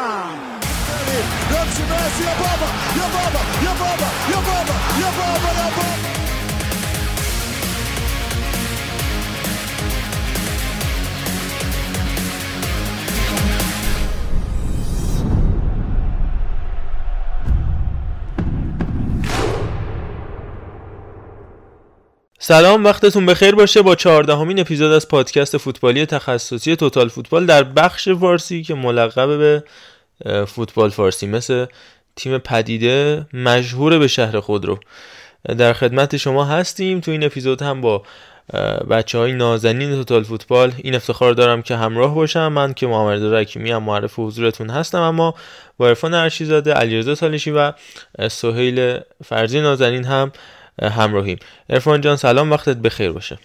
Obama. Yabama, Yabama, Yabama, Yabama, Yabama, Yabama. سلام وقتتون بخیر باشه. با چهاردهمین اپیزود از پادکست فوتبالی تخصصی توتال فوتبال در بخش فارسی که ملقب به فوتبال فارسی مثل تیم پدیده مشهور به شهر خود رو در خدمت شما هستیم. تو این اپیزود هم با بچه های نازنین توتال فوتبال این افتخار دارم که همراه باشم. من که محمد رکیمی هم معرف حضورتون هستم اما با عرفان ارشیزاده علیرضا سالشی و سهیل فرزی نازنین هم همراهیم. عرفان جان سلام وقتت بخیر باشه.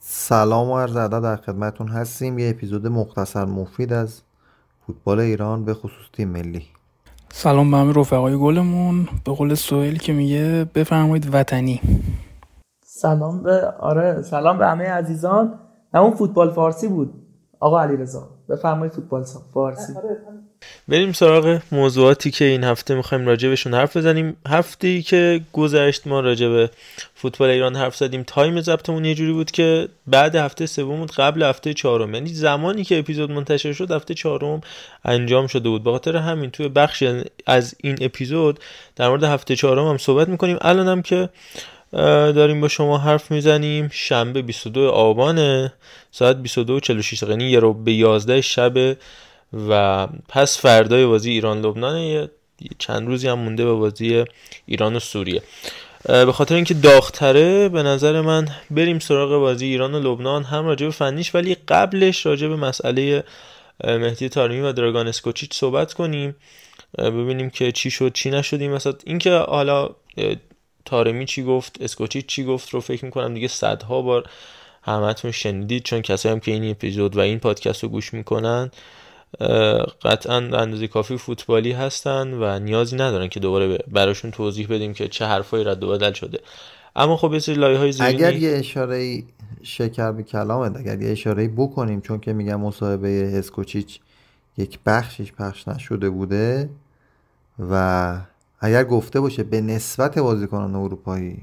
سلام و عرض ادب در خدمتون هستیم. یه اپیزود مختصر مفید از فوتبال ایران به خصوص تیم ملی. سلام به همه رفقای گلمون. به قول سوهل که میگه بفرمایید وطنی. سلام به آره سلام به همه عزیزان. نه اون فوتبال فارسی بود. آقا علیرضا بفرمایید فوتبال فارسی. بریم سراغ موضوعاتی که این هفته می‌خوایم راجبشون حرف بزنیم. هفته ای که گذشت ما راجع به فوتبال ایران حرف زدیم. تایم ضبطمون یه جوری بود که بعد هفته سوم بود قبل هفته چهارم. یعنی زمانی که اپیزود منتشر شد هفته چهارم انجام شده بود. به خاطر همین توی بخش از این اپیزود در مورد هفته چهارم هم صحبت می‌کنیم. الان هم که داریم با شما حرف می‌زنیم. شنبه 22 آبان ساعت 22 و 46 دقیقه. یعنی یه رو به 11 شب و پس فردای بازی ایران لبنان چند روزی هم مونده به بازی ایران و سوریه. به خاطر اینکه داغتره به نظر من بریم سراغ بازی ایران و لبنان هم راجع به فنیش ولی قبلش راجع به مسئله مهدی تارمی و دراگان اسکوچیچ صحبت کنیم. ببینیم که چی شد چی نشد این وسط اینکه حالا تارمی چی گفت اسکوچیچ چی گفت رو فکر می‌کنم دیگه صدها بار همتون شنیدید چون کسایی هم که این اپیزود و این پادکست رو گوش می‌کنن قطعا اندازه کافی فوتبالی هستن و نیازی ندارن که دوباره براشون توضیح بدیم که چه حرفایی رد و بدل شده. اما خب یه سری لایه های زیرینی اگر یه اشاره شکر به کلامت اگر یه اشاره بکنیم چون که میگم مصاحبه اسکوچیچ یک بخشش پخش نشده بوده و اگر گفته باشه به نسبت بازیکنان اروپایی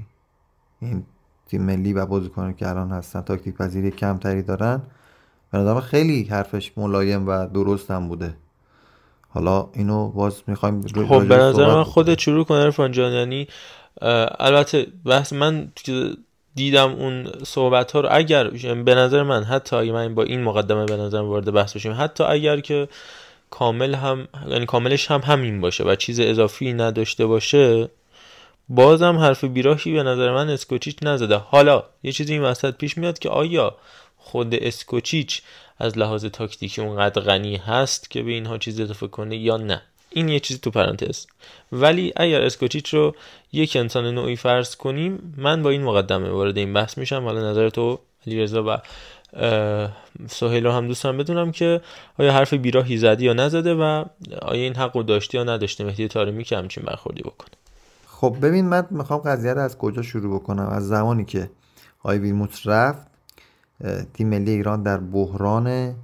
این تیم ملی و بازیکنان که الان هستن تاکتیک پذیری کمتری دارن به نظرم خیلی حرفش ملایم و درست هم بوده. حالا اینو باز می‌خوایم خب به نظر من خودت شروع کن عرفان جان یعنی البته بحث من دیدم اون صحبت ها رو اگر یعنی به نظر من حتی اگه من با این مقدمه به نظر وارد بحث بشیم حتی اگر که کامل هم یعنی کاملش هم همین باشه و چیز اضافی نداشته باشه بازم حرف بیراهی به نظر من اسکوچیچ نزده. حالا یه چیزی این وسط پیش میاد که آیا خود اسکوچیچ از لحاظ تاکتیکی اونقدر غنی هست که به اینها چیز اضافه کنه یا نه. این یه چیزی تو پرانتز. ولی اگر اسکوچیچ رو یک انسان نوعی فرض کنیم من با این مقدمه وارد این بحث میشم. حالا نظر تو علیرضا و سهیل رو هم دوستم بدونم که آیا حرف بیراهی زدی یا نزده و آیا این حق رو داشته یا نداشته. مهدی تارمی که همچین برخوردی بکنه. خب ببین من می‌خوام قضیه رو از کجا شروع بکنم؟ از زمانی که آی ویلموت رفت تیم ملی ایران در بحران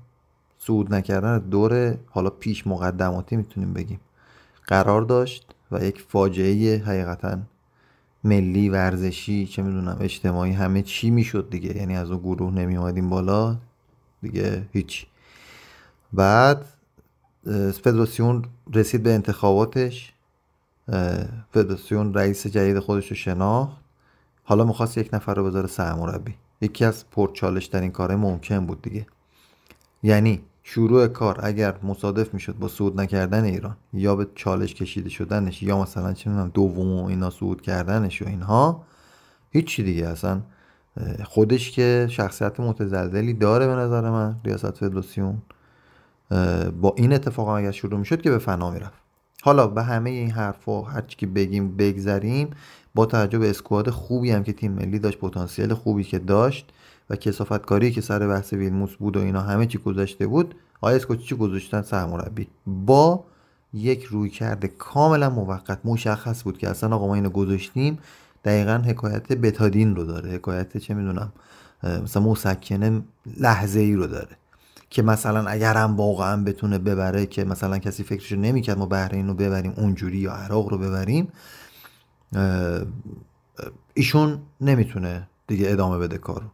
صعود نکردن دور حالا پیش مقدماتی می‌تونیم بگیم. قرار داشت و یک فاجعه حقیقتا ملی ورزشی چه می‌دونم اجتماعی همه چی می‌شد دیگه. یعنی از اون گروه نمی اومدیم بالا دیگه هیچ. بعد فدراسیون رسید به انتخاباتش. فدراسیون رئیس جدید خودش رو شناخت. حالا می‌خواست یک نفر رو بذاره سرمربی. یکی از پرچالش ترین کارهای ممکن بود دیگه. یعنی شروع کار اگر مصادف می‌شد با صعود نکردن ایران یا به چالش کشیده شدنش یا مثلا چه می‌دونم دوم و اینا صعود کردنش و اینها هیچی دیگه. اصلا خودش که شخصیت متزلزلی داره به نظر من ریاست فدراسیون با این اتفاق اگر شروع می‌شد که به فنا می‌رفت. حالا به همه این حرفا هر چی که بگیم بگذریم با توجه به اسکواد خوبی هم که تیم ملی داشت پتانسیل خوبی که داشت و کسافت کاری که سر بحث ویلموس بود و اینا همه چی گذاشته بود آیا اسکوچی گذاشتن؟ سرمربی با یک روی کرده کاملا موقت مشخص بود که اصلا آقا ما اینو گذاشتیم دقیقا حکایت بتادین رو داره حکایت چه می‌دونم مثلا مسکنه لحظه ای رو داره که مثلا اگر هم واقعا بتونه ببره که مثلا کسی فکرشو نمی‌کرد ما بحرین رو ببریم اونجوری یا عراق رو ببریم. ایشون نمی‌تونه دیگه ادامه بده کارو.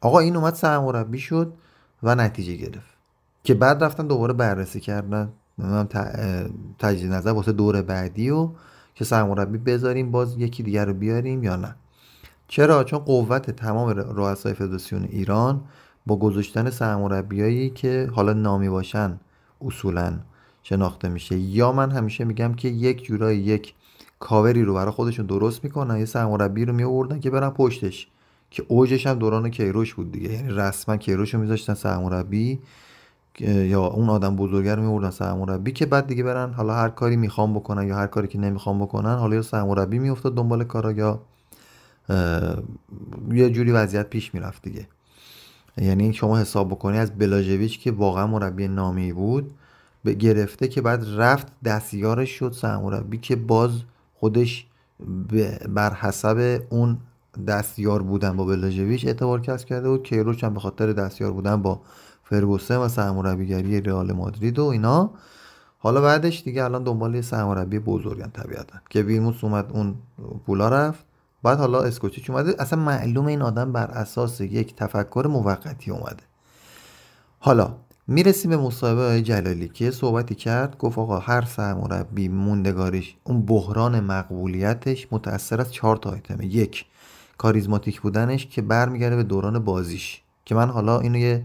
آقا این اومد سرمربی شد و نتیجه گرفت. که بعد رفتن دوباره بررسی کردن. تجدید نظر واسه دور بعدی و که سرمربی بذاریم باز یکی دیگر رو بیاریم یا نه. چرا؟ چون قوت تمام رؤسای فدراسیون ایران با گذاشتن سرمربیایی که حالا نامی باشن اصولا شناخته میشه. یا من همیشه میگم که یک جورایی یک کاوری رو برای خودشون درست می‌کنن. یه سرمربی رو میوردن که برن پشتش که اوجش هم دوران کیروش بود دیگه. یعنی رسما کیروش رو میذاشتن سرمربی یا اون آدم بزرگه رو میوردن سرمربی که بعد دیگه برن حالا هر کاری می‌خوام بکنن یا هر کاری که نمی‌خوام بکنن حالا یا سرمربی میافتاد دنبال کارا یا یه جوری وضعیت پیش می‌رفت دیگه. یعنی شما حساب بکنی از بلاژویچ که واقعا مربی نامی بود به گرفته که بعد رفت دستیارش شد سرمربی که باز خودش بر حسب اون دستیار بودن با بلاژویچ اعتبار کسب کرده بود. کیروش هم به خاطر دستیار بودن با فرگوسن و سرمربیگری رئال مادرید و اینا. حالا بعدش دیگه الان دنبال یه سرمربی بزرگن طبیعتا. که ویلموس اومد اون پولا رفت. بعد حالا اسکوچیچ اومده. اصلا معلومه این آدم بر اساس یک تفکر موقتی اومده. حالا می‌رسیم به مصاحبه های جلالی که صحبتی کرد گفت آقا هر سرمربی موندگاریش اون بحران مقبولیتش متأثر از چهار تا آیتمه یک کاریزماتیک بودنش که برمیگرده به دوران بازیش. که من حالا اینو یه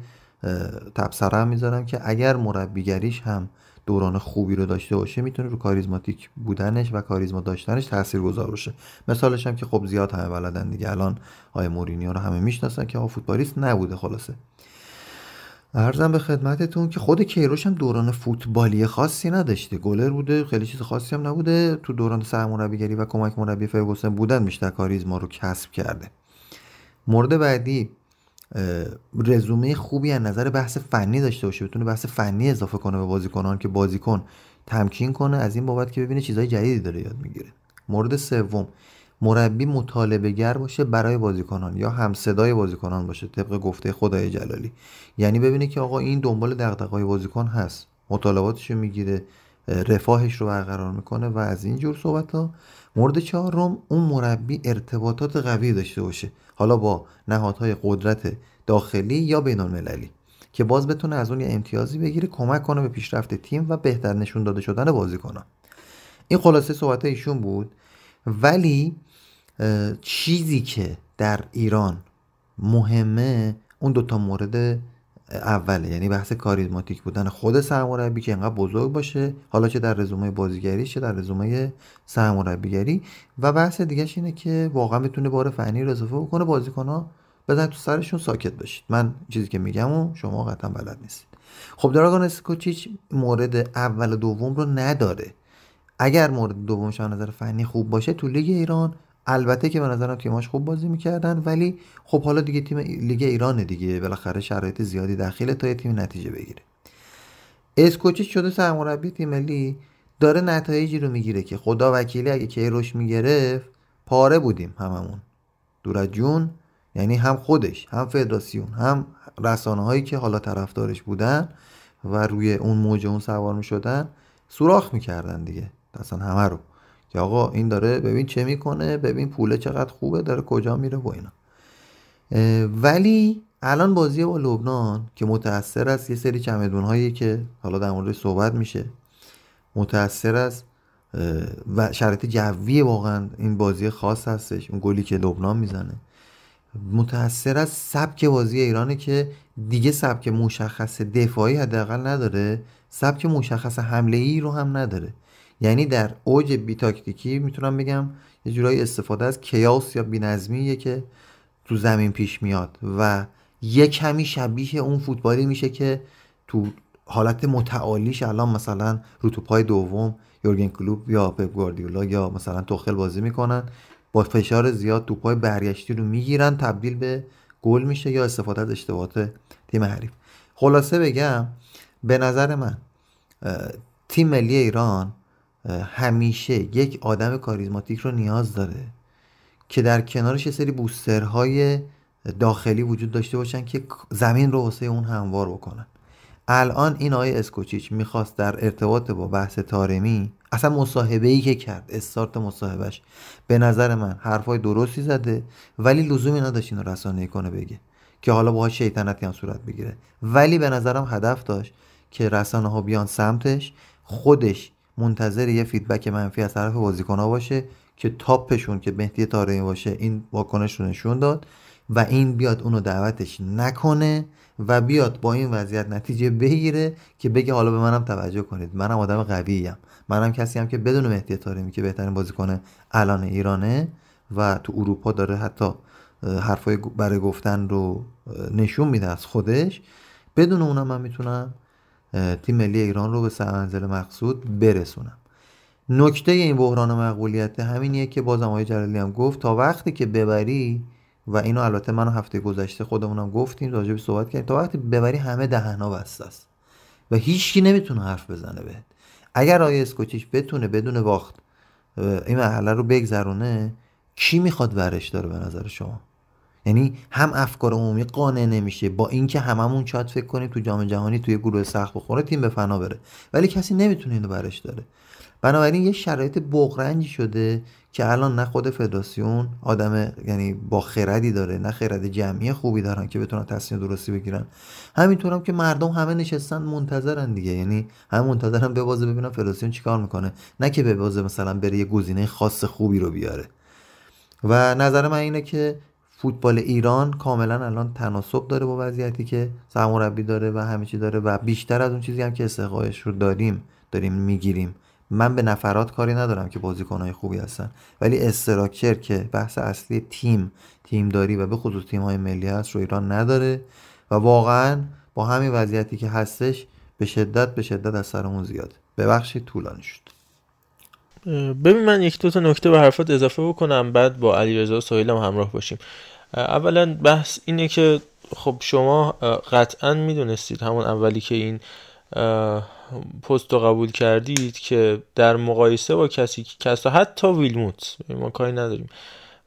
تبصره هم می‌ذارم که اگر مربیگریش هم دوران خوبی رو داشته باشه می‌تونه رو کاریزماتیک بودنش و کاریزما داشتنش تاثیر گذار باشه. مثالش هم که خب زیاد همه بلدن دیگه. الان آیه مورینیو رو همه می‌شناسن که ها فوتبالیست نبوده خلاصه. ارزم به خدمتتون که خود کیروش هم دوران فوتبالی خاصی نداشته. گلر بوده خیلی چیز خاصی هم نبوده. تو دوران سرمربیگری و کمک مربی فرگوسن بودن بیشتر کاریزما رو کسب کرده. مورد بعدی رزومه خوبی از نظر بحث فنی داشته باشه. بتونه بحث فنی اضافه کنه به بازیکنان که بازیکن تمکین کنه از این بابت که ببینه چیزهای جدیدی داره یاد می‌گیره. مورد سوم مربی مطالبه گر باشه برای بازیکنان یا هم صدای بازیکنان باشه طبق گفته خدای جلالی. یعنی ببینه که آقا این دنبال دغدغه‌های بازیکن هست. مطالباتش رو می‌گیره رفاهش رو برقرار می‌کنه و از این جور صحبت ها مورد چهارم اون مربی ارتباطات قوی داشته باشه. حالا با نهادهای قدرت داخلی یا بین المللی که باز بتونه از اون یه امتیازی بگیره کمک کنه به پیشرفت تیم و بهتر نشون داده شدن بازیکنان. این خلاصه صحبت ایشون بود. ولی چیزی که در ایران مهمه اون دوتا مورد اوله. یعنی بحث کاریزماتیک بودن خود سرمربی که انقدر بزرگ باشه. حالا چه در رزومه بازیگری چه در رزومه سرمربیگری. و بحث دیگهش اینه که واقعا بتونه بار فنی رو اضافه بکنه بازیکن‌ها بزن تو سرشون ساکت باشید. من چیزی که میگم و شما قطعا بلد نیستید. خب دراگان اسکوچیچ مورد اول و دوم رو نداره. اگر مورد دومش نظر فنی خوب باشه تو لیگ ایران البته که به نظرم تیماش خوب بازی می‌کردن ولی خب حالا دیگه تیم لیگ ایرانه دیگه. بالاخره شرایط زیادی داخل تا یه تیم نتیجه بگیره. اسکوچیچ شده سرمربی تیم ملی داره نتایجی رو می‌گیره که خدا وکیلی اگه کیروش می‌گرفت پاره بودیم هممون. دور جون یعنی هم خودش هم فدراسیون هم رسانه هایی که حالا طرفدارش بودن و روی اون موج اون سوار می‌شدن سوراخ می‌کردن دیگه. اصلا همه رو. که آقا این داره ببین چه می‌کنه ببین پوله چقدر خوبه داره کجا میره و اینا. ولی الان بازی با لبنان که متاثر است یه سری چمدون هایی که حالا در مورد صحبت میشه متاثر است و شرایط جوی واقعا این بازی خاص هستش اون گلی که لبنان می‌زنه. متاثر از سبک بازی ایرانه که دیگه سبک مشخص دفاعی حداقل نداره سبک مشخص حمله ای رو هم نداره. یعنی در اوج بی تاکتیکی می‌تونم بگم یه جورایی استفاده از کیاس یا بینظمیه که تو زمین پیش میاد و یه کمی شبیه اون فوتبالی میشه که تو حالت متعالیش الان مثلا رو دوم یورگن کلوب یا پپ گواردیولا یا مثلا توخل بازی می‌کنن با فشار زیاد توپای برگشتی رو می‌گیرن تبدیل به گل میشه یا استفاده از اشتباهات تیم حریف. خلاصه بگم به نظر من تیم ملی ایران همیشه یک آدم کاریزماتیک رو نیاز داره که در کنارش یه سری بوسترهای داخلی وجود داشته باشن که زمین رو واسه اون هموار بکنن. الان این آقای اسکوچیچ می‌خواست در ارتباط با بحث تارمی اصلا مصاحبه ای که کرد استارت مصاحبهش به نظر من حرفای درستی زده ولی لزومی نداشت اینو رسانه کنه بگه که حالا باهاش شیطنتی هم صورت بگیره. ولی به نظرم هدف داشت که رسانه ها بیان سمتش خودش منتظر یه فیدبک منفی از طرف بازیکن ها باشه که تاپشون که مهدی تارمی باشه این واکنش رو نشون داد و این بیاد اونو دعوتش نکنه و بیاد با این وضعیت نتیجه بگیره که بگه حالا به منم توجه کنید. منم آدم قوییم منم کسی هم که بدون مهدی تارمی که بهترین بازیکن الان ایرانه و تو اروپا داره حتی حرفای برای گفتن رو نشون میده از خودش. بدون اونم من می‌تونم تیم ملی ایران رو به منزل مقصود برسونم. نکته این بحران مقبولیت همینیه که بازم آقای جلالی هم گفت تا وقتی که ببری و اینو البته منو هفته گذشته خودمونم گفتیم راجع صحبت کردیم تا وقتی ببری همه دهنا بسته است و هیچکی نمی‌تونه حرف بزنه بهت. اگر آیه اسکوچیش بتونه بدون باخت این مرحله رو بگذرونه کی می‌خواد ورش داره به نظر شما؟ یعنی هم افکار عمومی قانع نمیشه با اینکه هممون شاید فکر کنیم تو جام جهانی توی گروه سخت بخوره تیم به فنا بره. ولی کسی نمی‌تونه اینو برش داره. بنابراین یه شرایط بغرنجی شده که الان نه خود فدراسیون آدم یعنی با خردی داره نه خرد جمعی خوبی دارن که بتونن تصمیم درستی بگیرن. همینطور هم که مردم همه نشستن منتظرن دیگه. یعنی هم منتظرن بازه ببینن فدراسیون چیکار می‌کنه. نه که بازه مثلا بره یه گزینه خاص خوبی رو بیاره. و نظر من اینه که فوتبال ایران کاملا الان تناسب داره با وضعیتی که سرمربی داره و همه چی داره و بیشتر از اون چیزی هم که استحقاقش رو داریم داریم می‌گیریم. من به نفرات کاری ندارم که بازیکنهای خوبی هستن. ولی استراکچر که بحث اصلی تیم تیمداری و به خصوص تیم های ملی هست رو ایران نداره و واقعا با همین وضعیتی که هستش به شدت به شدت از سرمون زیاد ببخشید طولانی شد. ببین من یک دو تا نکته به حرفات اضافه بکنم بعد با علیرضا و سهیل هم همراه باشیم. اولا بحث اینه که خب شما قطعا می‌دونستید همون اولی که این پست رو قبول کردید که در مقایسه با کسی که کسا حتی ویلموت ما کاری نداریم.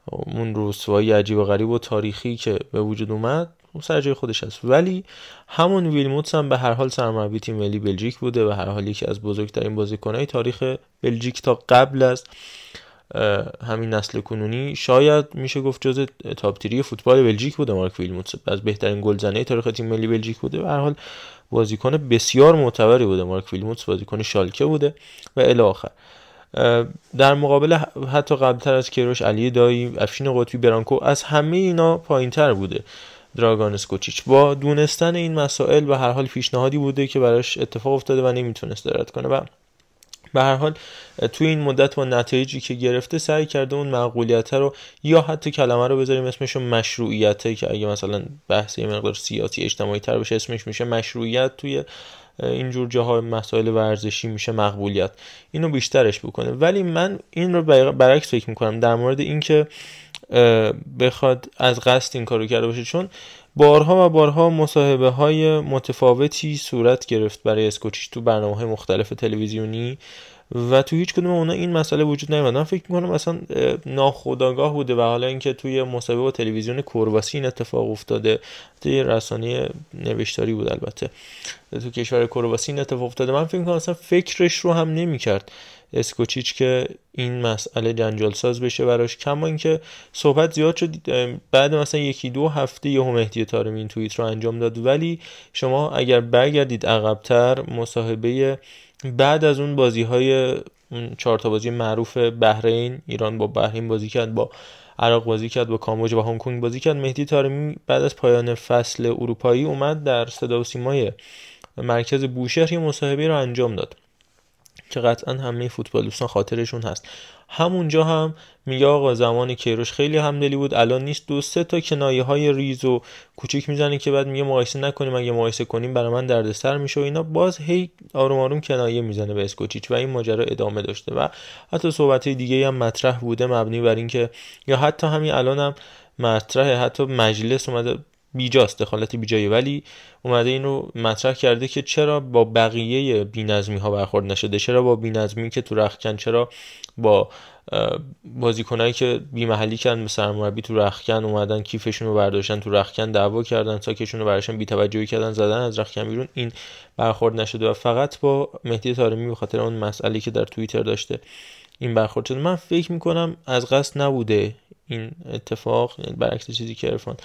اون رسوایی عجیب و غریب و تاریخی که به وجود اومد اون سر جای خودش هست. ولی همون ویلموتس هم به هر حال سرمربی تیم ملی بلژیک بوده و هر حال یکی از بزرگترین بازیکنهای تاریخ بلژیک تا قبل از همین نسل کنونی شاید میشه گفت جز تاپ فوتبال بلژیک بوده مارک ویلموتس از بهترین گلزنه تاریخ تیم ملی بلژیک بوده. و هر حال بازیکن بسیار معتبری بوده مارک ویلموتس بازیکن شالکه بوده و الی آخر. در مقابل حتی قبلتر از کیروش علی دایی افشین قطبی برانکو از همه اینا پایینتر بوده. دراگان اسکوچیچ. با دونستن این مسائل و هر حال پیشنهادی بوده که براش اتفاق افتاده و نمی‌تونست درد کنه. و به هر حال توی این مدت با نتایجی که گرفته سعی کرده اون معقولیت رو یا حتی کلمه رو بذاریم اسمش مشروعیت که اگه مثلا بحث یه مقدار سیاسی اجتماعی تر بشه اسمش میشه مشروعیت. توی اینجور جاهای مسائل ورزشی میشه مقبولیت. اینو بیشترش بکنه. ولی من این رو برعکس فکر می‌کنم. در مورد اینکه بخواد از قصد این کارو کرده باشه. چون بارها و بارها مصاحبه های متفاوتی صورت گرفت برای اسکوچیش تو برنامه های مختلف تلویزیونی و تو هیچ کدوم اونا این مسئله وجود نیومد من فکر می‌کنم مثلا ناخودآگاه بوده و حالا اینکه توی مصاحبه با تلویزیون کرواسی این اتفاق افتاده. توی رسانه نوشتاری بود البته تو کشور کرواسی این اتفاق افتاده. من فکر می‌کنم اصلا فکرش رو هم نمی‌کرد. اسکوچیچ که این مسئله جنجال ساز بشه براش. کما اینکه صحبت زیاد شد بعد مثلا یکی دو هفته یهو مهدی تارمی این توییت رو انجام داد. ولی شما اگر برگردید عقبتر مصاحبه بعد از اون بازی های چهار تا بازی معروف بحرین ایران با بحرین بازی کرد با عراق بازی کرد با کامبوج و هنگ کنگ بازی کرد مهدی تارمی بعد از پایان فصل اروپایی اومد در صدا و سیمای مرکز بوشهر یه مصاحبه رو انجام داد. که قطعا همه فوتبال دوستان خاطرشون هست. همونجا هم میگه آقا زمان کیروش خیلی همدلی بود الان نیست. دو سه تا کنایه های ریز و کوچیک می‌زنه که بعد میگه مقایسه نکنیم اگه مقایسه کنیم برای من دردسر میشه و اینا. باز هی آروم آروم کنایه می‌زنه به اسکوچیچ و این ماجرا ادامه داشته. و حتی صحبت دیگه هم مطرح بوده مبنی بر اینکه یا حتی همین الان هم مطرح حتی مجلس اومده بیجاست دخالت بیجایی ولی اومده این رو مطرح کرده که چرا با بقیه بینظمی ها برخورد نشده؟ چرا با بینظمی که تو رخکن؟ چرا با بازیکنایی که بی محلی کردن به سرمربی تو رخکن اومدن کیفشون رو برداشتن تو رخکن دعوا کردن ساکشون رو براشن بی توجهی کردن زدن از رخکن بیرون این برخورد نشده. و فقط با مهدی طارمی به خاطر اون مسئله که در توییتر داشته این برخورد شده. من فکر می‌کنم از قصد نبوده این اتفاق یعنی برعکس چیزی که ارفان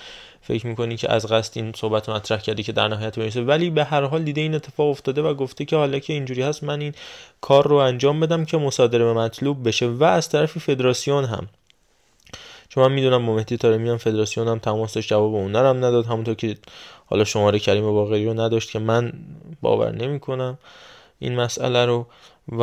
فکر می‌کنی که از قصد این صحبت مطرح کردی که در نهایت برسه ولی به هر حال دیده این اتفاق افتاده و گفته که حالا که اینجوری هست من این کار رو انجام بدم که مصادره به مطلوب بشه و از طرف فدراسیون هم. چون من می‌دونم با مهدی طارمی هم فدراسیون هم تماس داشت جواب اون هم نداد. همونطور که حالا شماره کریم باقری رو نداشت که من باور نمی‌کنم این مسئله رو. و,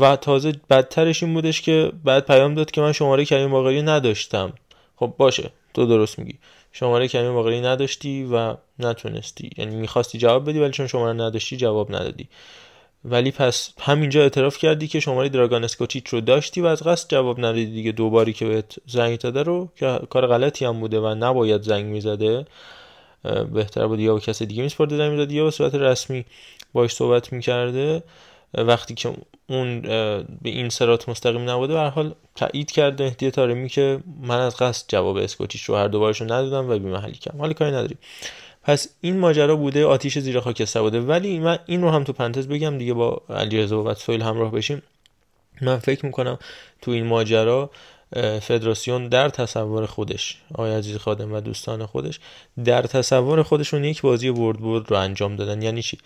و تازه بدترش این بودش که بعد پیام داد که من شماره کریم باقری نداشتم. خب باشه تو درست میگی. شماره کریم باقری نداشتی و نتونستی. یعنی می‌خواستی جواب بدی ولی چون شماره نداشتی جواب ندادی. ولی پس همینجا اعتراف کردی که شماره دراگان اسکوچیچ رو داشتی و از قصد جواب ندادی دیگه. دوباری که بهت زنگ داده رو که کار غلطی هم بوده و نباید زنگ می‌زده. بهتر بود یا با کسی دیگه میسپرده زنگ می‌زده یا به صورت رسمی باش صحبت می‌کرده. وقتی که اون به این سرات مستقیم نبوده به حال تایید کرده مهدی تارمی که من از قصد جواب اسکوچیش رو هر دوبارش رو ندادم و بی محلی کردم. حالا کاری نداریم. پس این ماجرا بوده آتیش زیر خاکستر بوده. ولی من این رو هم تو پنتز بگم دیگه با علیرضا و سویل همراه بشیم. من فکر می‌کنم تو این ماجرا فدراسیون در تصور خودش آقای عزیز خادم و دوستان خودش در تصور خودشون یک بازی برد برد رو انجام دادن. یعنی چی؟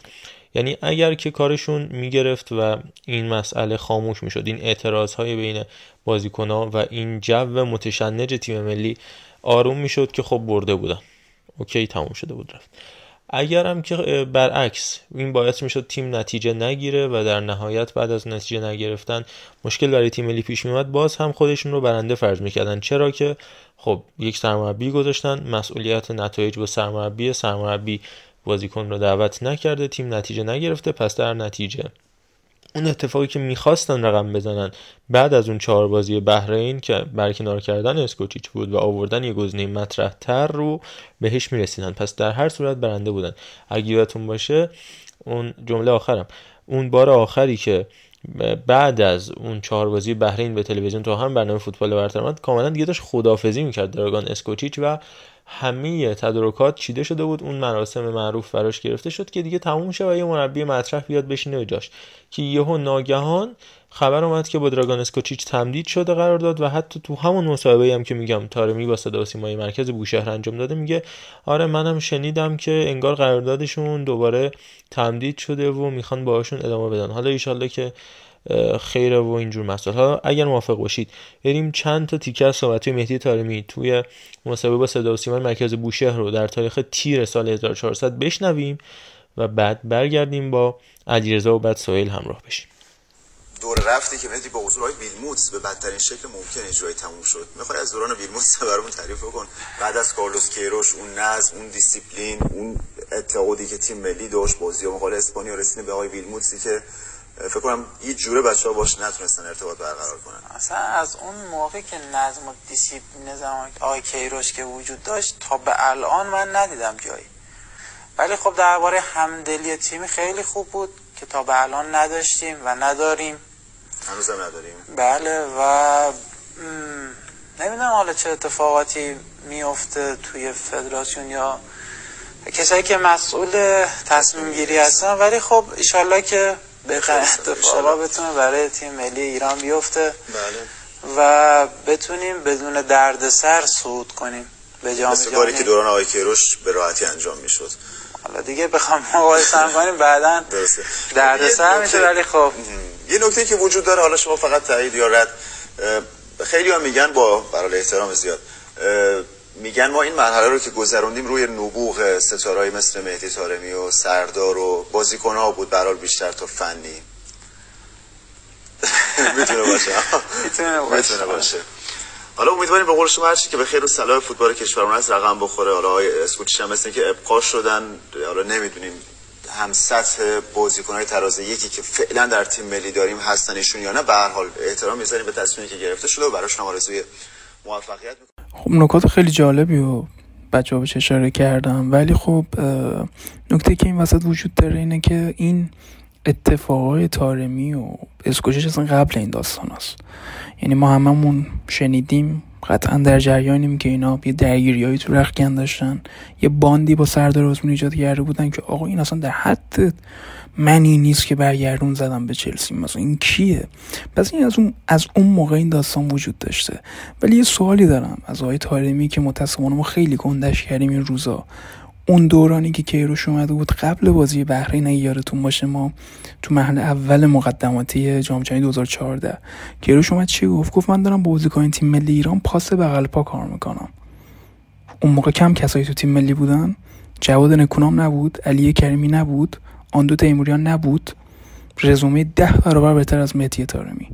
یعنی اگر که کارشون می‌گرفت و این مسئله خاموش می‌شد این اعتراض های بین بازیکن ها و این جو متشنج تیم ملی آروم می‌شد که خب برده بودن. اوکی تموم شده بود رفت. اگر هم که برعکس این باعث می‌شد تیم نتیجه نگیره و در نهایت بعد از نتیجه نگرفتن مشکل برای تیم ملی پیش میومد باز هم خودشون رو برنده فرض می‌کردن. چرا که؟ خب یک سرمربی گذاشتن مسئولیت نتایج با سرمربی سرمربی بازیکن رو دعوت نکرده تیم نتیجه نگرفته پس در نتیجه اون اتفاقی که می‌خواستن رقم بزنن بعد از اون چهار بازی بحرین که برکنار کردن اسکوچیچ بود و آوردن یه گزینه مطرح تر رو بهش می‌رسیدن. پس در هر صورت برنده بودن. اگه یادتون باشه اون جمله آخرم. اون بار آخری که بعد از اون چهار بازی بحرین به تلویزیون تو هم برنامه فوتبال برتر کاملا دیگه داشت خدافزی می‌کرد دراگان اسکوچیچ و همه تدارکات چیده شده بود. اون مراسم معروف براش گرفته شد که دیگه تموم شه و یه مربی مطرح بیاد بشینه جاش. که یهو ناگهان خبر اومد که با دراگان اسکوچیچ تمدید شده قرار داد و حتی تو همون مصاحبه هم که میگم تارمی با صدا سیمای مرکز بوشهر انجام داده میگه آره منم شنیدم که انگار قراردادشون دوباره تمدید شده و می‌خوان باهاشون ادامه بدن. حالا ایشالله که خیره و اینجور مسائل. حالا اگر موافق باشید بریم چند تا تیکه از صحبت مهدی طارمی توی مصاحبه با صدا و سیما مرکز بوشهر رو در تاریخ تیر سال 1400 بشنویم و بعد برگردیم با علیرضا و بعد سهیل همراه بشیم. دور رفتی که مهدی با حضور آقای ویلموتس به بدترین شکل ممکن اجرای تموم شد. می‌خوای از دوران ویلموتس برامون تعریف بکن. بعد از کارلوس کیروش اون نظم اون دیسیپلین اون اعتقادی که تیم ملی داشت بازی مقابل اسپانیا رسیدن به آقای ویلموتسی که فکر کنم یه جوره بچه ها باش نتونستن ارتباط برقرار کنن. اصلا از اون موقع که نظم و دیسیپلین زمان آقای کیروش که وجود داشت تا به الان من ندیدم جایی. ولی خب درباره همدلی تیمی خیلی خوب بود که تا به الان نداشتیم و نداریم. هنوز هم نداریم. بله و نمی‌دونم حالا چه اتفاقاتی میفته توی فدراسیون یا کسایی که مسئول تصمیم گیری هستن. ولی خب ایشالله که بهتر اتفاقا بتونه برای تیم ملی ایران بیفته. بله. و بتونیم بدون دردسر صعود کنیم به جام مثل کاری که دوران آقای کیروش به راحتی انجام می‌شد. حالا دیگه بخوام مقایسه کنیم بعدا دردسر میشه ولی خب. یه نکته که وجود داره حالا شما فقط تایید یا رد خیلی ها میگن با برای احترام زیاد میگن ما این مرحله رو که گذروندیم روی نبوغ ستارهایی مثل مهدی طارمی و سردار و بازیکن ها بود برال بیشتر تا فنی. می‌تونه باشه. می‌تونه باشه. حالا امیدواریم به قول شما هرچی که به خیر و صلاح فوتبال کشورمون هست رقم بخوره. حالا آقای اسکوچیش هم مثل که ابقا شدن. حالا نمی‌دونیم هم سطح بازیکن‌های تراز یکی که فعلا در تیم ملی داریم هستن ایشون یا نه. به هر حال احترام می‌ذاریم به تصمیمی که گرفته شده و براشون هم آرزوی موفقیت خب نکات خیلی جالبی و بچه ها بهش اشاره کردم. ولی خب نکته که این وسط وجود داره اینه که این اتفاقای تارمی و اسکوچش اصلا قبل این داستان هست یعنی ما هممون شنیدیم قطعا در جریانیم که اینا یه درگیری تو رخکن داشتن. یه باندی با سردار آزمون ایجاد کرده بودن که آقا این اصلا در حد منی نیست که برگردون زدم به چلسی. مثلا این کیه؟ پس این از اون از اون موقع این داستان وجود داشته. ولی یه سوالی دارم. از آقای تارمی که متاسفانه ما خیلی گندش کردیم این روزا. اون دورانی که کیروش اومده بود قبل بازی بحرین اگه باشه ما تو محل اول مقدماتی جام جهانی 2014 کیروش اومد چی گفت؟ گفت من دارم با بازیکن تیم ملی ایران پاس بغل پا کار می‌کنم. اون موقع کم کسایی تو تیم ملی بودن. جواد نکونام نبود علی کریمی نبود آندو تیموریان نبود. رزومه ده برابر بهتر از مهدی طارمی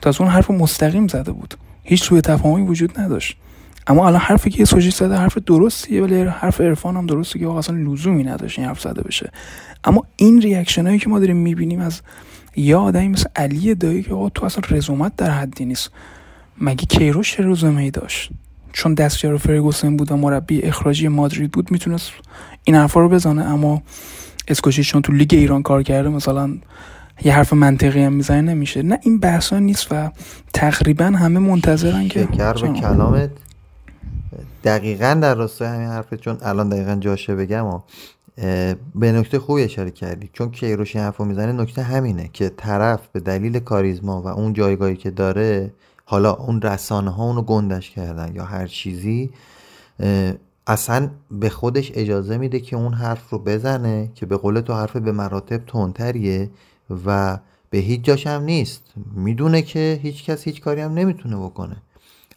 تا از اون حرف مستقیم زده بود. هیچ سوء تفاهمی وجود نداشت. اما الان حرفی که سوژی زده حرف درستیه ولی حرف عرفان هم درسته که آقا اصلا لزومی نداشت این حرف زده بشه. اما این reaction هایی که ما داریم می‌بینیم از یا آدمی مثل علی دایی که آقا تو اصلا رزومت در حدی نیست. مگه کیروش چه رزومه ای داشت؟ چون دستیار فرگوسن بود و مربی اخراجی مادرید بود می‌تونست این حرفا رو بزنه. اما اسکوچی چون تو لیگ ایران کار کرده مثلا یه حرف منطقی هم می‌زنه نمیشه. نه این بحثا نیست و تقریبا همه منتظرن که شکر به. کلامت. دقیقا در راستای همین حرفت چون الان دقیقا جاشه بگم و به نکته خوبی اشاره کردی. چون کیروش این حرفو می‌زنه نکته همینه که طرف به دلیل کاریزما و اون جایگاهی که داره حالا اون رسانه ها اونو گندش کردن یا هر چیزی اصلا به خودش اجازه میده که اون حرف رو بزنه که به قول تو حرف به مراتب تندتریه و به هیچ جاش نیست. می‌دونه که هیچ کس هیچ کاری هم نمی‌تونه بکنه.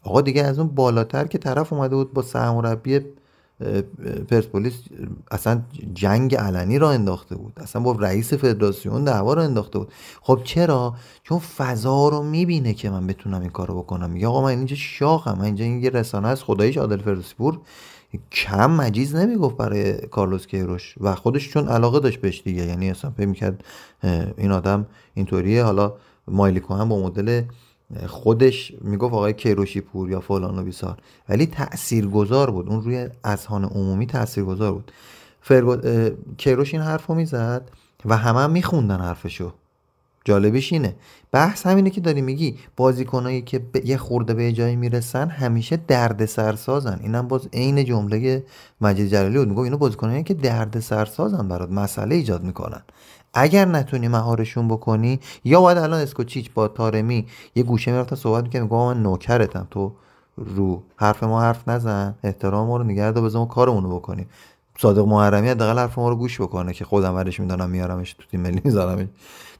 آقا دیگه از اون بالاتر که طرف اومده بود با سرمربی پرسپولیس اصلا جنگ علنی را انداخته بود. اصلا با رئیس فدراسیون دعوا رو انداخته بود. خب چرا؟ چون فضا رو می‌بینه که من بتونم این کارو بکنم. میگه آقا من اینجا شاخم من اینجا این رسانه است خداییش عادل فردوسیپور. کم مجیز نمی‌گفت برای کارلوس کیروش و خودش چون علاقه داشت بهش دیگه. یعنی اصلا فکر می‌کرد این آدم اینطوریه. حالا مایلیکو هم با مدل خودش می‌گفت آقای کیروشی پور یا فلان و بیسار. ولی تاثیرگذار بود. اون روی اذهان عمومی تاثیرگذار بود. فرگو... کیروش این حرفو می‌زد و همه هم میخوندن حرفشو. جالبش اینه. بحث همینه که داری میگی بازیکنایی که به یه خورده به جایی می‌رسن همیشه درد سرسازن اینم باز عین جمله مجید جلالی بود. میگه اینا بازیکنایی که درد سرسازن برات مسئله ایجاد می‌کنن. اگر نتونی مهارشون بکنی یا باید الان اسکوچیچ با تارمی یه گوشه می‌رفتن صحبت می‌کنه میگه من نوکرتم تو رو حرف ما حرف نزن احترام ما رو نگه دار بذار ما کارمونو بکنیم. صادق محرمی حداقل حرف ما رو گوش بکنه که خودم ورش می‌دانم میارمش تو تیم ملی میذارمش.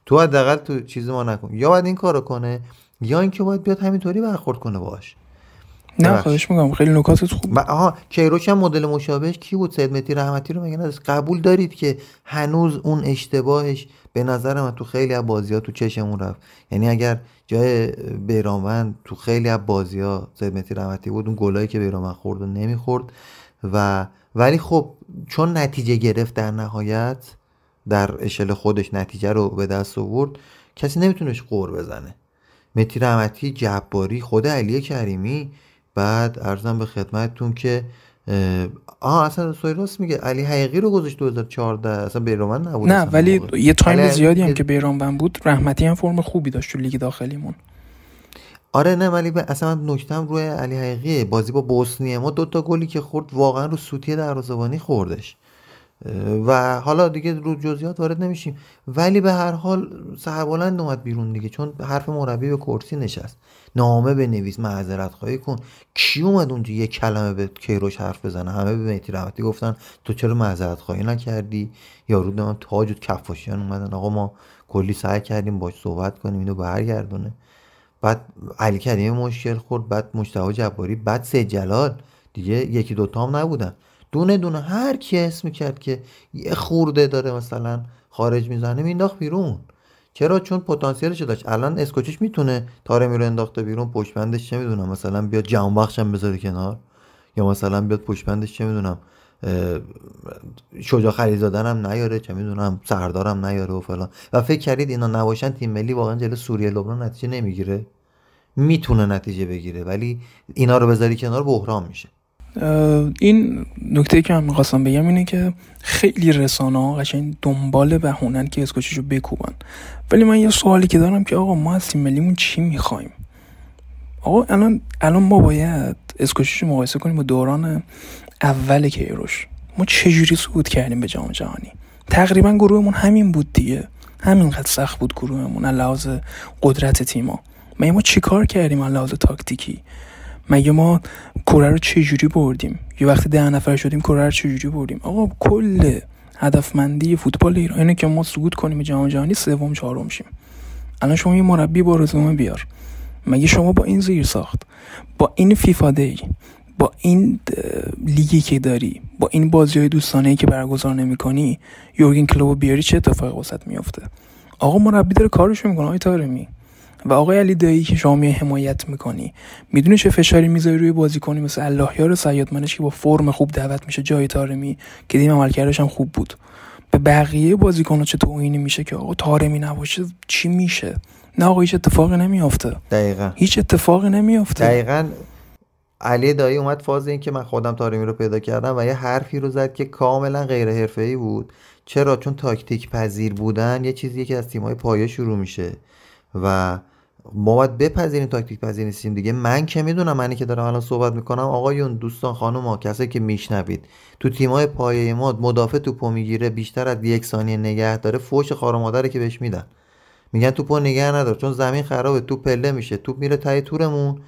تو حداقل تو چیز ما نکن. یا باید این کارو کنه یا اینکه باید بیاد همینطوری برخورد کنه باش نه. خواهش می‌کنم. خیلی نکاتت خوب آها کیروش هم مدل مشابهش کی بود؟ سید مهدی رحمتی رو مگه نداشت؟ قبول دارید که هنوز اون اشتباهش به نظر من تو خیلی از بازی ها تو چشمون رفت. یعنی اگر جای بیرانوند تو خیلی از بازی ها سید مهدی رحمتی بود اون گلایی که بیرانوند خورد و نمی‌خورد. و ولی خب چون نتیجه گرفت در نهایت در اشل خودش نتیجه رو به دست آورد کسی نمیتونش قور بزنه. مهدی رحمتی جباری خود علی کریمی بعد عرضم به خدمتتون که آها اصلا سهیل راست میگه علی حقیقی رو گذاشت 2014 اصلا بیرانوند نبود نه ولی. یه time علی زیادی هم حقیقی- که بیرانوند بود رحمتی هم فرم خوبی داشت تو لیگ داخلیمون. آره نه ولی اصلا من نکتم روی علی حقیقیه بازی با بوسنیه ما دوتا گلی که خورد واقعا رو سوتی دروازه‌بانی خوردش. و حالا دیگه رو جزئیات وارد نمیشیم. ولی به هر حال سربلند اومد بیرون دیگه چون حرف مربی به کرسی نشست. نامه بنویس معذرت خواهی کن. کی اومد اونجا یه کلمه به کیروش حرف بزنه؟ همه به مهدی رحمتی گفتن تو چرا معذرت خواهی نکردی؟ یارو من تاج و کفاشیان اومدن. آقا ما کلی سعی کردیم باش صحبت کنیم اینو برگردونه. بعد علی کریمی مشکل خورد بعد مجتبی جباری بعد سید جلال. دیگه یکی دوتا هم نبودن. دونه دونه هر کی اسم کرد که یه خورده داره مثلا خارج می‌زنه مینداخت بیرون. چرا؟ چون پتانسیلش داشت. الان اسکوچیش می‌تونه تارمی رو انداخته بیرون پشت بندش چه می‌دونم؟ مثلا بیاد جهان بخشم بذاره کنار. یا مثلا بیاد پشت بندش چه می‌دونم؟ شجاع خلیزاده هم نیاره چه می‌دونم؟ سردارم نیاره و فلان. و فکر کردید اینا نباشن تیم ملی واقعا جلو سوریه لبنان نتیجه نمی‌گیره؟ می‌تونه نتیجه بگیره ولی اینا رو بذاری کنار بحران میشه. این نکته که من می‌خواستم بگم اینه که خیلی رسانه ها قشنگ دنبال بهونن که اسکوچیشو بکوبن. ولی من یه سوالی که دارم که آقا ما از تیم ملیمون چی می‌خوایم؟ آقا الان الان ما باید اسکوچیشو مقایسه کنیم با دوران اول کیروش. ما چجوری صعود کردیم به جام جهانی؟ تقریبا گروهمون همین بود دیگه. همینقدر سخت بود گروهمون لحاظ قدرت تیما. ما ما چیکار کردیم لحاظ تاکتیکی؟ مگه ما کره رو چجوری بردیم؟ یه وقتی ده نفر شدیم کره رو چجوری بردیم؟ آقا کل هدفمندی فوتبال ایران اینه که ما صعود کنیم جام جهانی سوم چهارم شیم. الان شما یه مربی با رزومه بیار. مگه شما با این زیر ساخت با این فیفا دی با این لیگی که داری با این بازی های دوستانه که برگزار نمی کنی یورگن کلوب بیاری چه اتفاقی وسط میافته؟ آقا مربی داره کارشو می‌کنه آقای تارمی و آقای علی دایی که شما می حمایت می‌کنی می‌دونی چه فشاری می‌ذاری روی بازیکنی مثل اللهیار سیادمنش که با فرم خوب دعوت میشه جای تارمی که دیم عملکردش هم خوب بود. به بقیه بازیکن‌ها چه توهینی میشه که آقا تارمی نباشه؟ چی میشه؟ نه آقا هیچ اتفاقی نمیافته. دقیقا. هیچ اتفاقی نمیافته. دقیقا علی دایی اومد فاز این که من خودم تارمی رو پیدا کردم و یه حرفی رو زد که کاملا غیر حرفه‌ای بود. چرا؟ چون تاکتیک پذیر بودن یه چیزی که از تیم‌های پایه شروع میشه و ما باید بپذیریم تاکتیک پذیر نیستیم دیگه. من که می‌دونم منی که دارم الان صحبت می‌کنم آقایون دوستان خانم ها کسایی که میشنوید تو تیمای پایه ما مدافع توپو می‌گیره بیشتر از یک ثانیه نگه داره فوش خار که بهش میدن. میگن توپو نگه ندار چون زمین خرابه تو پله میشه توپ میره ته تورمون.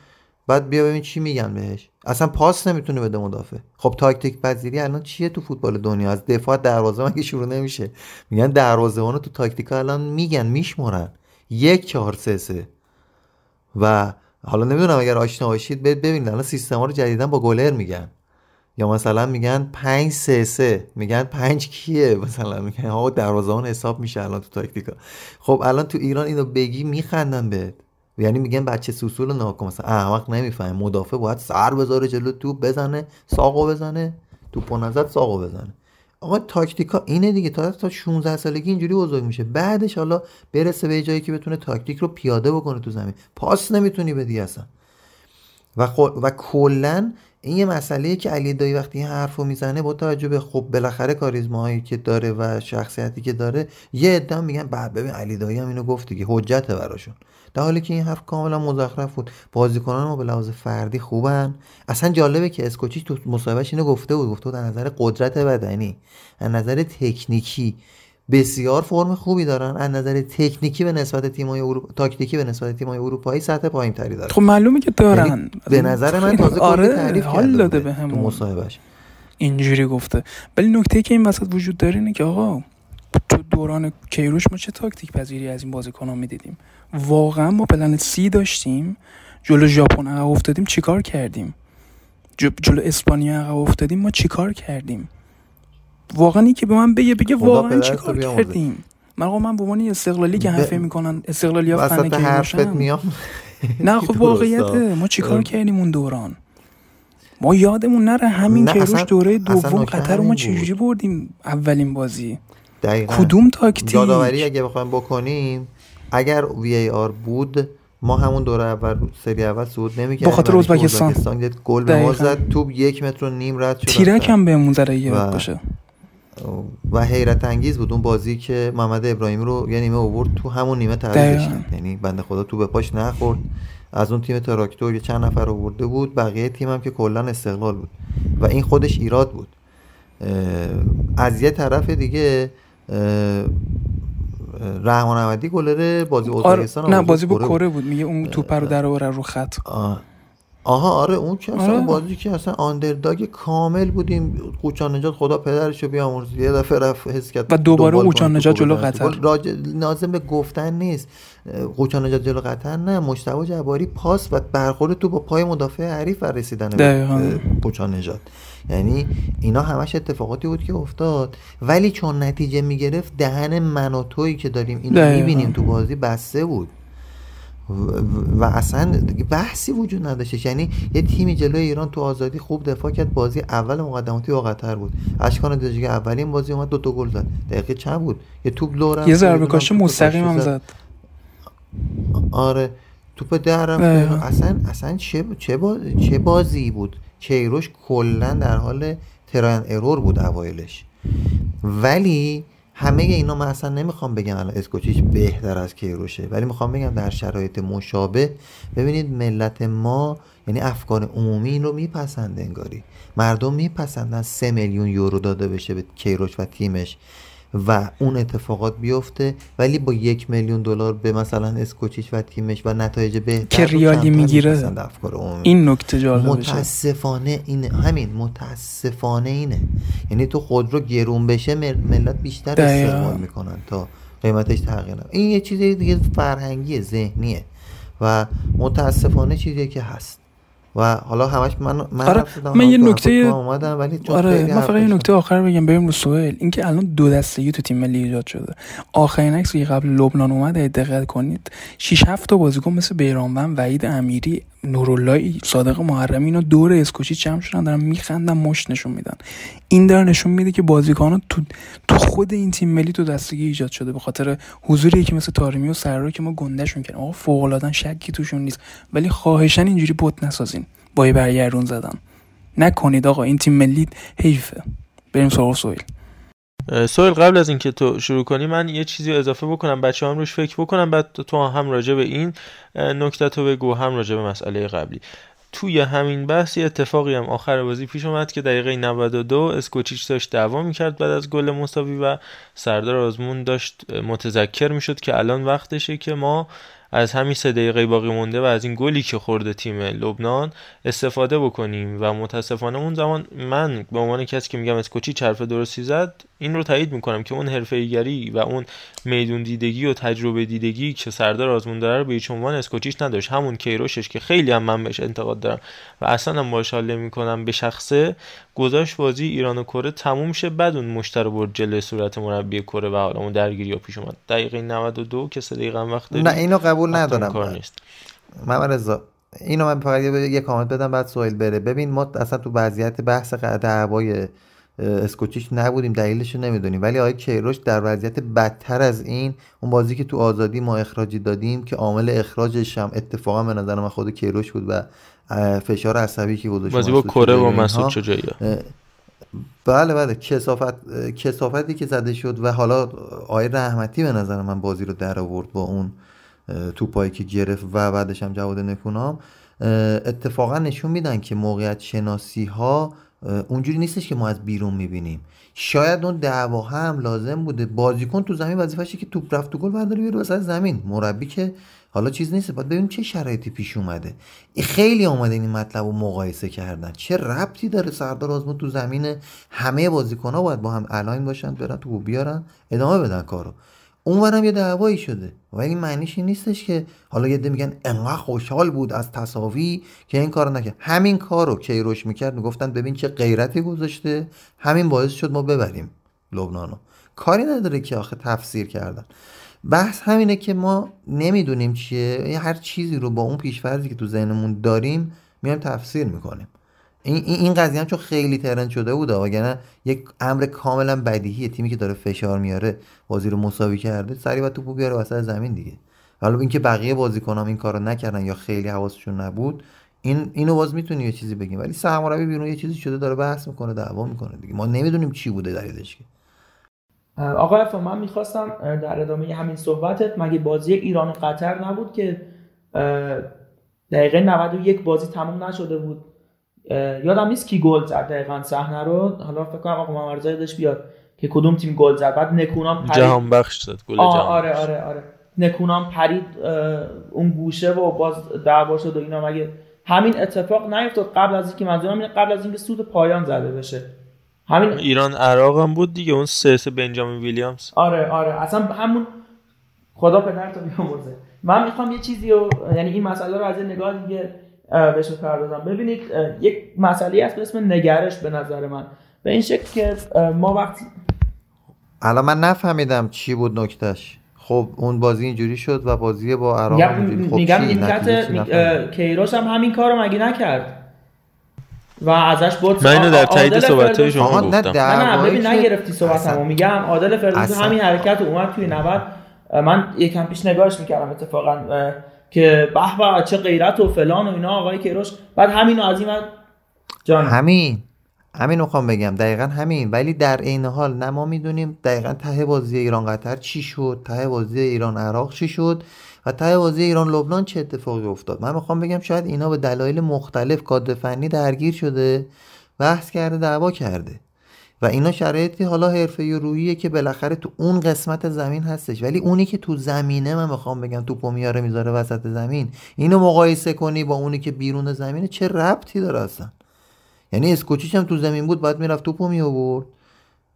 بعد بیا ببین چی میگن بهش. اصلا پاس نمی‌تونه بده مدافع. خب تاکتیک پذیری الان چیه تو فوتبال دنیا؟ از دفاع دروازه مگه شروع نمیشه؟ میگن دروازه‌بانو تو تاکتیکا الان میگن میشمرن. یک چهار سه سه. و حالا نمی‌دونم اگر آشنا باشید ببینید الان سیستما رو جدیدا با گلر میگن. یا مثلا میگن 5 3 3 میگن 5 کیه؟ مثلا میگن ها دروازه‌بان حساب میشه الان تو تاکتیکا. خب الان تو ایران اینو بگی میخندن بهت. یعنی میگن بچه سوسول ناکن مثلا. احمق نمی‌فهمه. مدافع باید سر بذاره جلو توپ بزنه ساقو بزنه توپو نزد ساقو بزنه. آقا تاکتیکا اینه دیگه تا تا 16 سالگی اینجوری بزرگ میشه. بعدش حالا برسه به جایی که بتونه تاکتیک رو پیاده بکنه تو زمین. پاس نمی‌تونی بدی اصلا. و و کلا این یه مسئله که علی دایی وقتی این حرفو می‌زنه با توجه به خب بالاخره کاریزماهایی که داره و شخصیتی که داره یه عده میگن بعد ببین علی دایی هم اینو گفت دیگه حجته براشون. در حالی که این حرف کاملا مزخرف بود. بازیکنان ما به لحاظ فردی خوبن. اصلا جالبه که اسکوچی تو مصاحبهش اینو گفته بود. گفته بود از نظر قدرت بدنی از نظر تکنیکی بسیار فرم خوبی دارن. از نظر تکنیکی به نسبت تیم‌های اروپا تاکتیکی به نسبت تیم‌های اروپایی سطح پایین‌تری دارن. خب معلومه که دارن. یعنی به نظر من تازه آره تعریف حال داده به هم مصاحبهش. اینجوری گفته. ولی نکته که این وسط وجود داره اینه که آقا تو دوران کیروش ما چه تاکتیک پذیری از این بازیکن‌ها می‌دیدیم؟ واقعا ما پلن سی داشتیم. جلو ژاپن عقب افتادیم چیکار کردیم؟ جلو اسپانیا عقب افتادیم ما چیکار کردیم؟ واقعا این که به من بگه بگه واقعا چیکار کردیم؟ من آقا من به عنوان استقلالی که حرفه می‌کنن استقلالی ها فن که نه خب واقعیته. ما چیکار کردیم اون دوران؟ ما یادمون نره همین که روش دوره دوم قطر ما چجوری بردیم اولین بازی؟ دقیقا. کدوم تاکتیک؟ یادآوری اگه بخوایم بکنیم اگر وی ای آر بود ما همون دوره اول سری اول صعود نمی‌کردیم. به خاطر ازبکستان. گل به ما زد توپ یک متر و نیم رد شد. تیرک هم بهمون زره و... باشه. و حیرت انگیز بود اون بازی که محمد ابراهیمی رو یه نیمه آورد تو همون نیمه تعویض یعنی بنده خدا تو به پاش نخورد. از اون تیم تراکتور یه چند نفر آورده بود. بقیه تیم هم که کلا استقلال بود. و این خودش ایراد بود. از یه طرف دیگه رحمان احمدی گلر بازی ازبکستان آره نه بازی با کره بود. میگه اون توپ رو در رو خط. آها آره اون که اصلا آره. بازی که اصلا آندرداگ کامل بودیم. قوچان نجات خدا پدرشو بیامرز یه دفعه رفت حس کرد و دوباره قوچان نجات جلو قطر. راج... لازم به گفتن نیست. قوچان نجات جلو قطر نه. مشتبه جباری پاس و برخورد تو با پای مدافع حریف رسیدن به قوچان نجات. یعنی اینا همش اتفاقاتی بود که افتاد. ولی چون نتیجه می‌گرفت دهن من و تویی که داریم اینو. می‌بینیم تو بازی بسته بود. و- اصلا بحثی وجود نداشتش. یعنی یه تیمی جلوی ایران تو آزادی خوب دفاع کرد بازی اول مقدماتی با قطر بود. اشکان دژگی اولین بازی اومد دو تا گل زد. دقیقه چند بود؟ یه توپ لو رفت یه ضربه کاش مستقیم هم زد. آره توپ در رفت. دقیقاً. اصلا اصلا چه چه بازی بود؟ کیروش کلا در حال تراین ارور بود اوایلش. ولی همه اینا من اصلا نمی‌خوام بگم الان اسکوچیچ بهتر از کیروشه ولی می‌خوام بگم در شرایط مشابه ببینید ملت ما یعنی افکار عمومی رو میپسنده انگاری. مردم میپسندن سه میلیون یورو داده بشه به کیروش و تیمش. و اون اتفاقات بیفته ولی با یک میلیون دلار به مثلا اسکوچیچ و تیمش و نتایج بهتر که رو ریالی می‌گیره. این نکته جالبشه متاسفانه اینه همین متاسفانه اینه یعنی تو خودرو گرون بشه مل- ملت بیشتر. استعمال می‌کنن تا قیمتش تغییر. این یه چیز دیگه فرهنگیه ذهنیه و متاسفانه چیزیه که هست و حالا همش من من آره، من یه نکته- اومدم ولی چون آره من فقط یه. نکته آخر بگم بریم رو سوهل اینکه الان دو دستگی تو تیم ملی ایجاد شده. آخرین عکس که قبل لبنان اومد دقت کنید 6 7 تا بازیکن مثل بیرانوند وحید امیری نورالله صادق محرمی اینا دور اسکوچی جمع شدن دارن میخندن مشت نشون میدن. این داره نشون میده که بازیکنان تو تو خود این تیم ملی تو دستگی ایجاد شده. به خاطر حضور یکی مثل تارمی و سرار که ما گندهشون کردیم. آقا فوق العاده شکی توشون نیست. ولی خواهشن اینجوری بت نسازین. با برگردون زدن نکنید آقا این تیم ملی حیفه. بریم سراغ سویل سویل قبل از اینکه تو شروع کنی من یه چیزی اضافه بکنم. بچه هم روش فکر بکنم بعد تو هم راجع به این نکته تو بگو هم راجع به مسئله قبلی. توی همین بحث یه اتفاقی هم آخر بازی پیش اومد که دقیقه 92 اسکوچیچ داشت دعوا می‌کرد بعد از گل مساوی و سردار آزمون داشت متذکر می‌شد که الان وقتشه که ما از همین سه دقیقه باقی مونده و از این گلی که خورده تیم لبنان استفاده بکنیم و متاسفانه اون زمان من به عنوان کسی که میگم اسکوچی حرف درستی زد این رو تایید می‌کنم که اون حرفه‌ایگری و اون میدون دیدگی و تجربه دیدگی که سردار آزمون داره رو به هیچ عنوان اسکوچیچ نداشت. همون کیروشش که خیلی هم من بهش انتقاد دارم. و اصلا هم باش حال می‌کنم به شخصه. گذاشت بازی ایران و کره تموم شه بعد اون مشت رو برد جلوی صورت مربی کره و حالا اون درگیری پیش اومد. دقیقه 92 که سه دقیقه وقت. نه اینو قبول ندارم. کار نیست. محمد رضا اینو من فقط یه, کامنت بدم بعد سوال بره. ببین ما اصلا تو وضعیت بحث دعوای اه، اسکوچیچ نبودیم دلیلش رو نمی‌دونیم. ولی آقای کیروش در وضعیت بدتر از این اون بازی که تو آزادی ما اخراجی دادیم که عامل اخراجش هم اتفاقا به نظر من خود کیروش بود و فشار عصبی که گذاشت بازی با کره و. مسعود شجاعی اه، بله بله. کسافت کسافتی که زده شد و حالا آقای رحمتی به نظر من بازی رو در آورد با اون توپایی که گرفت و بعدش هم جواد نکونام. اتفاقا نشون میدن که موقعیت شناسی ها اونجوری نیستش که ما از بیرون می‌بینیم. شاید اون دعوا هم لازم بوده. بازیکن تو زمین وظیفشه که توپ رفت تو گل برداره بیاره وسط زمین. مربی که حالا چیز نیست. باید ببینیم چه شرایطی پیش اومده. خیلی آمده این مطلب رو مقایسه کردن. چه ربطی داره سردار آزمون تو زمین همه بازیکن ها باید با هم الاین باشن برن تو بیارن ادامه بدن کارو. اونورم یه دعوایی شده. ولی معنیش این نیستش که حالا یه میگن انقدر خوشحال بود از تصاوی که این کارو نکرد. همین کارو کیروش می‌کرد می‌گفتن ببین چه غیرتی گذاشته. همین باعث شد ما ببریم لبنانو. کاری نداره که آخه تفسیر کردن. بحث همینه که ما نمی‌دونیم چیه. یه هر چیزی رو با اون پیشفرضی که تو ذهنمون داریم میایم تفسیر می‌کنیم. این این قضیه هم چون خیلی ترند شده بوده وگرنه یک امر کاملا بدیهیه تیمی که داره فشار میاره بازی رو مساوی کرده سری باید توپو بیاره وسط زمین دیگه. حالا اینکه بقیه بازیکنام این کارو نکردن یا خیلی حواسشون نبود این اینو باز می‌تونی یه چیزی بگیم. ولی سرمربی بیرون یه چیزی شده داره بحث می‌کنه دعوا می‌کنه دیگه. ما نمی‌دونیم چی بوده دلیلش که. آقا عفا من می‌خواستم در ادامه همین صحبتت مگه بازی ایران و قطر نبود که دقیقه 91 بازی تموم نشده بود؟ یادم نیست کی گل زد دقیقا صحنه رو. حالا فکر کنم آقا محمد رضا یادش بیاد که کدوم تیم گل زد. بعد نکونام پرید. جهان بخش زد گل جهان آره. آره آره. نکونام پرید اون گوشه و باز دعوا شد و اینا. مگه همین اتفاق نیفتاد قبل از اینکه منظورم اینه قبل از اینکه سود پایان زده بشه. همین ایران عراق هم بود دیگه اون سه بنجامین ویلیامز. آره آره. اصلا همون خدا پدرتو بیامرزه. من می‌خوام یه چیزی رو یعنی این مسئله رو از یه نگاه دیگه بهش بپردازم ببینید یک مسئله هست به اسم نگرش به نظر من. به این شکل که ما وقتی الان من نفهمیدم چی بود نکتهش. خب اون بازی اینجوری شد و بازی با عراق هم میگم خب میگم. اه، کیروش هم همین کارو مگه نکرد؟ و ازش بود من اینو در تایید صحبت‌های فردوسی- شما گفتم نه نه ببین نگرفتی صحبتمو اصلا- میگم عادل فردوسی همین حرکت اومد توی 90 اه، من یکم پیش نگاهش می‌کردم اتفاقا که به چه غیرت و فلان و اینا آقای کیروش. بعد همینو از این جان. همین. همین می‌خوام بگم. دقیقا همین. ولی در عین حال نه ما می‌دونیم دقیقا ته بازی ایران قطر چی شد ته بازی ایران عراق چی شد و ته بازی ایران لبنان چه اتفاقی افتاد. من می‌خوام بگم شاید اینا به دلایل مختلف کادر فنی درگیر شده بحث کرده دعوا کرده. و اینا شرایطی حالا حرفه و روحیه که بالاخره تو اون قسمت زمین هستش. ولی اونی که تو زمینه من می‌خوام بگم توپو میاره می‌ذاره وسط زمین اینو مقایسه کنی با اونی که بیرون زمینه چه ربطی داره اصلا؟ یعنی اسکوچیچ هم تو زمین بود باید می‌رفت توپو می آورد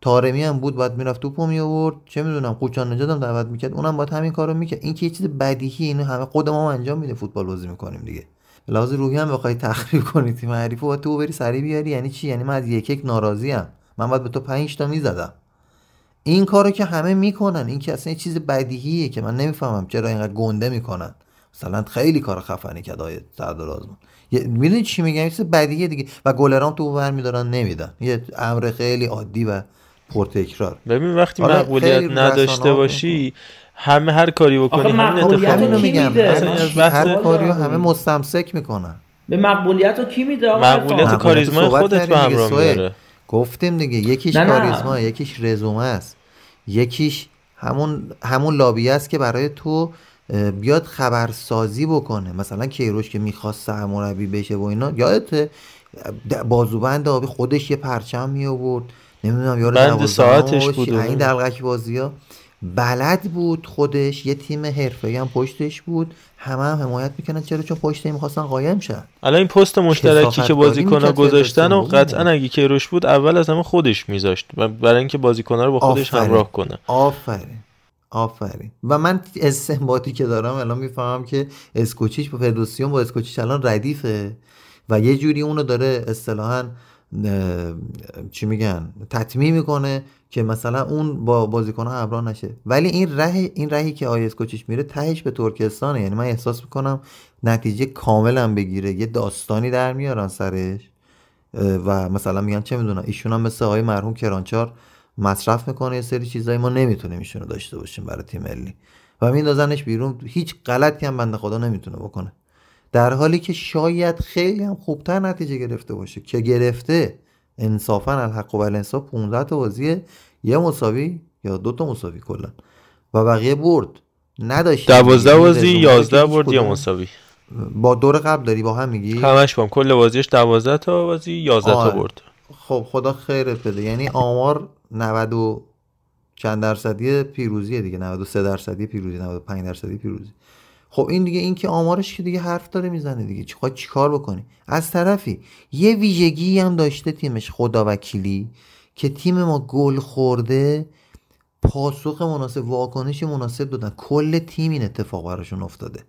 تارمی هم بود باید می‌رفت توپو می آورد چه می‌دونم قوچان نجات هم دعوت می‌کرد. اونم باید همین کارو می‌کرد. این که یه چیز بدیهی اینو همه خود ما انجام میده فوتبال بازی می‌کنیم دیگه. لحاظ روحی هم بخوای تخریب کنی تیم حریفو تو بری سری بیاری. یعنی چی؟ یعنی من از یک یک ناراضی ام. من باید به تو 5 تا می‌زدم. این کارو که همه می‌کنن این که اصلا یه چیز بدیهیه که من نمی‌فهمم چرا اینقدر گنده می‌کنن. مثلا خیلی کار خفنی کرد آقای سردار آزمون می‌دونی چی میگم؟ چیز بدیهیه دیگه. و گلرام تو برمیدارن نمیدن. یه امر خیلی عادی و پرتکرار. ببین وقتی آره، مقبولیت نداشته باشی همه هر کاری بکنی همین اتفاق میگم هر کاری رو همه. مستمسک می‌کنن. به مقبولیت رو کی میده آقا مقبولیت و؟ کاریزمای خودت به همراه. میاره گفتیم دیگه یکیش. کاریزما یکیش رزومه است. یکیش همون همون لابی است که برای تو بیاد خبرسازی بکنه. مثلا کیروش که می‌خواست سرمربی بشه و اینا یادت بازوبند آبی خودش یه پرچم می آورد نمی‌دونم یارو بند ساعتش بود این. دلغک بازی ها بلد بود خودش یه تیم حرفه‌ای هم پشتش بود. همه هم حمایت می‌کنن چرا؟ چون پشت این می‌خواستن قایم شن. الان این پست مشترکی که بازیکن‌ها گذاشتن و قطعا اگه کیروش بود اول از همه خودش میذاشت و برای اینکه بازیکن‌ها رو با خودش آفرین. همراه کنه. آفرین. آفرین. و من استنباطی که دارم الان می‌فهمم که اسکوچیچ با فردوسیون با اسکوچیچ الان ردیفه و یه جوری اونو داره اصطلاحا چی میگن تطمیع می‌کنه که مثلا اون با بازیکن ها همراه نشه. ولی این ره این رهی که آی اسکوچیچ میره تهش به ترکستانه. یعنی من احساس می‌کنم نتیجه کاملا بگیره. یه داستانی در میارن سرش. و مثلا میگن چه می‌دونم ایشون هم مثل آقای مرحوم کرانچار مصرف می‌کنه یه سری چیزایی ما نمی‌تونیم ایشونو داشته باشیم برای تیم ملی. و میندازنش بیرون. هیچ غلطی هم بنده خدا نمی‌تونه بکنه. در حالی که شاید خیلی هم خوبتر نتیجه گرفته باشه که گرفته انصافا الحق و الانصاف 15 تا بازی یه مساوی یا دو تا مساوی کلا. و بقیه برد. نداشت دوازده بازی یازده برد یا مساوی؟ با دور قبل داری با هم میگی؟ همش با هم. کل بازیش دوازده تا بازی یازده تا آره. برد. خب خدا خیرت بده. یعنی آمار 90 و چند درصدی پیروزیه دیگه. 93 درصدی پیروزی 95 درصدی پیروزی. خب این دیگه این که آمارش که دیگه حرف داره می‌زنه دیگه. چیکار چیکار بکنی؟ از طرفی یه ویژگی هم داشته تیمش خدا وکیلی که تیم ما گل خورده پاسخ مناسب واکنش مناسب دادن. کل تیم این اتفاق براشون افتاده.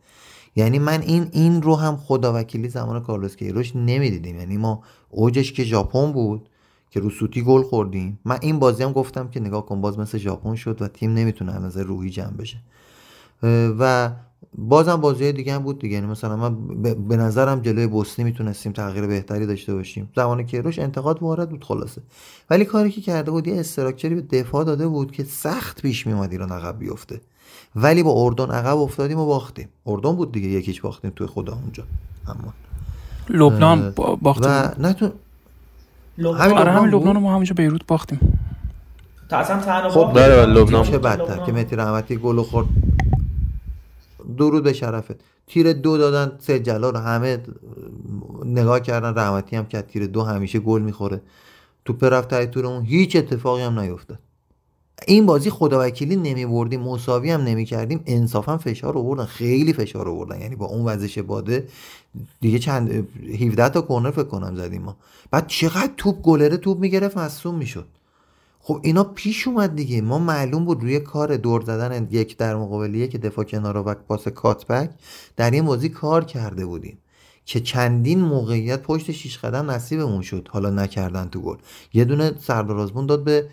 یعنی من این این رو هم خدا وکیلی زمان کارلوس کیروش نمی‌دیدیم. یعنی ما اوجش که ژاپن بود که رو سوتی گل خوردیم. من این بازی هم گفتم که نگاه کن باز مثل ژاپن شد و تیم نمی‌تونه از نظر روحی جمع بشه. و بازم بازی دیگه هم بود دیگه. یعنی مثلا من به نظرم جلوی بوسنی می‌تونستیم تغییر بهتری داشته باشیم. زمان کیروش انتقاد وارد بود خلاصه. ولی کاری که کرده بود یه استراکچری به دفاع داده بود که سخت پیش میومد ایران عقب بیفته. ولی با اردن عقب افتادیم و باختیم. اردن بود دیگه یکیش باختیم توی خدا اونجا. اما. لبنان باختیم. و نتون لبنان همین آره همین لبنان؟ ما همینجا بیروت باختیم. تا اصلا تنها خب باخت بله، بله، لبنان چه. بدتر. که مهدی رحمتی گل خورد. درود به شرفت. تیر دو دادن سه جلال رو همه نگاه کردن رحمتی هم از تیر دو همیشه گل می‌خوره. توپ رفت تای تورمون هیچ اتفاقی هم نیفتاد. این بازی خداوکیلی نمی بردیم مساوی هم نمی کردیم. انصافا فشار آوردن خیلی فشار آوردن. یعنی با اون وزش باده دیگه چند 17 تا کورنر فکر کنم زدیم ما. بعد چقدر توپ گلره توپ می‌گرفت مصوم می‌شد. خب اینا پیش اومد دیگه. ما معلوم بود روی کار دور زدن یک در مقابل یک دفاع کنار و پاس کاتبک در این بازی کار کرده بودیم که چندین موقعیت پشت شیش قدم نصیبمون شد. حالا نکردن تو گل. یه دونه سردار آزمون داد به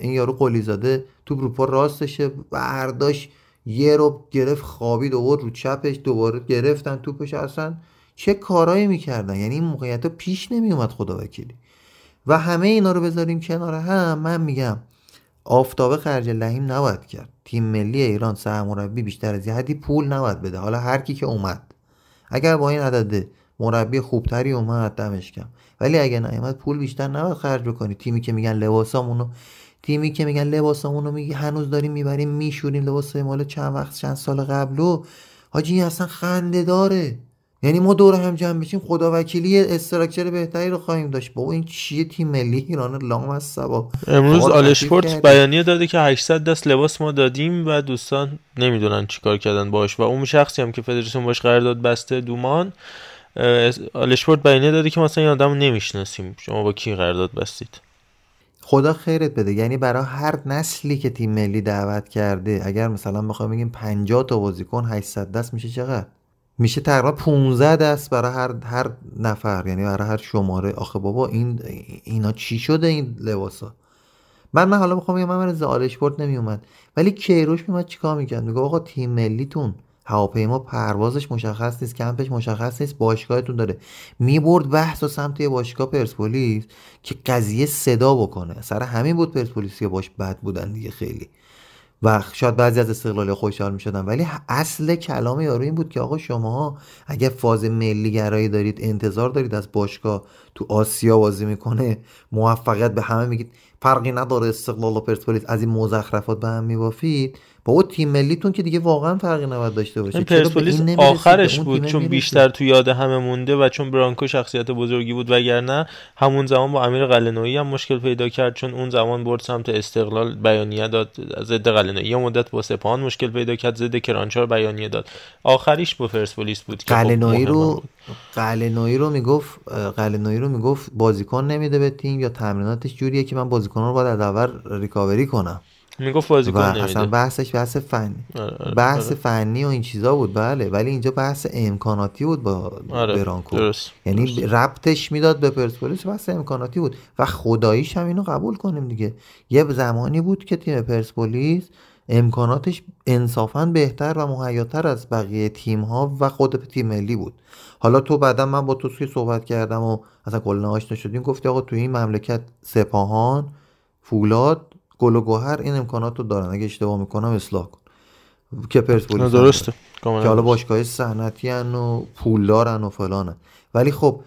این یارو قلیزاده. تو رو راستشه. برداشت. یه رو گرفت خوابید و رو چپش. دوباره گرفتن توپش اصلا. چه کارایی می‌کردن؟ یعنی این موقعیت پیش نمیومد خدا وکیلی و همه اینا رو بذاریم کنار هم من میگم آفتابه خرج لحیم نباید کرد. تیم ملی ایران سرمربی بیشتر از یه حدی پول نباید بده. حالا هر کی که اومد. اگر با این عدد مربی خوبتری اومد دمش کم ولی اگه نیومد پول بیشتر نباید خرج بکنی. تیمی که میگن لباسامونو تیمی که میگن لباسامونو میگی هنوز داریم می‌بریم میشوریم لباس مال چند وقت چند سال قبلو. حاجی اصلا خنده داره یعنی ما دور هم جمع بشیم خدا وکیلی استراکچر بهتری رو خواهیم داشت. بابا این چیه تیم ملی ایران لام از سبا. امروز آلشپورت بیانیه داده که 800 دست لباس ما دادیم و دوستان نمی‌دونن چیکار کردن باش و اون شخصی هم که فدراسیون باش قرارداد بسته دومان آلشپورت بیانیه داده که مثلا این آدمو نمی‌شناسیم. شما با کی قرارداد بستید؟ خدا خیرت بده. یعنی برای هر نسلی که تیم ملی دعوت کرده اگر مثلا بخوایم بگیم 50 تا بازیکن 800 دست میشه چقدر؟ میشه تقریبا 15 دست برای هر هر نفر. یعنی برای هر شماره. آخه بابا این اینا چی شده این لباسا؟ من من حالا می‌خوام بگم من از آلشپورت نمیومد. ولی کیروش میومد چیکار می‌کرد؟ میگه آقا تیم ملیتون. هواپیما پروازش مشخص نیست کمپش مشخص نیست باشگاهتون داره. می‌برد بحث و سمت باشگاه پرسپولیس که قضیه صدا بکنه. سر همین بود پرسپولیس که باش بد بودن دیگه خیلی. و شاید بعضی از استقلال خوشحال می شدن ولی اصل کلام یارو این بود که آقا شما اگه فاز ملی گرایی دارید انتظار دارید از باشگاه تو آسیا بازی می‌کنه موفقیت به همه میگید. فرقی نداره استقلال و پرسپولیس از این مزخرفات به هم میبافید. بابا تیم ملیتون که دیگه واقعا فرقی نباید داشته باشه. پرسپولیس آخرش بود چون بیشتر تو یاد همه مونده و چون برانکو شخصیت بزرگی بود وگرنه همون زمان با امیر قلنویی هم مشکل پیدا کرد چون اون زمان برد سمت استقلال بیانیه داد ضد قلنویی یه مدت با سپاهان مشکل پیدا کرد ضد کرانچار بیانیه داد. آخریش با پرسپولیس بود که خب قلنویی رو قلنویی رو می‌گفت قلنویی رو می‌گفت بازیکن نمیده به تیم یا تمریناتش جوریه که من بازیکن رو باید از اول ریکاوری کنم. می‌گفت بازیکن نمیده اصلا بحثش بحث فنی آره، آره، بحث آره. فنی و این چیزا بود بله ولی اینجا بحث امکاناتی بود با آره. برانکو درست. یعنی درست. ربطش می‌داد به پرسپولیس بحث امکاناتی بود و خداییش هم اینو قبول کنیم دیگه یه زمانی بود که تیم پرسپولیس امکاناتش انصافا بهتر و مهیاتر از بقیه تیم ها و خود تیم ملی بود حالا تو بعدا من با تو صحبت کردم و اصلا کلا آشنا شدیم گفتی آقا تو این مملکت سپاهان فولاد گل و گوهر این امکانات رو دارن. اگه اشتباه می‌کنم اصلاح کن. که پرسپولیس درسته. که حالا باشگاه صنعتی و پولدارن و فلانن. ولی خب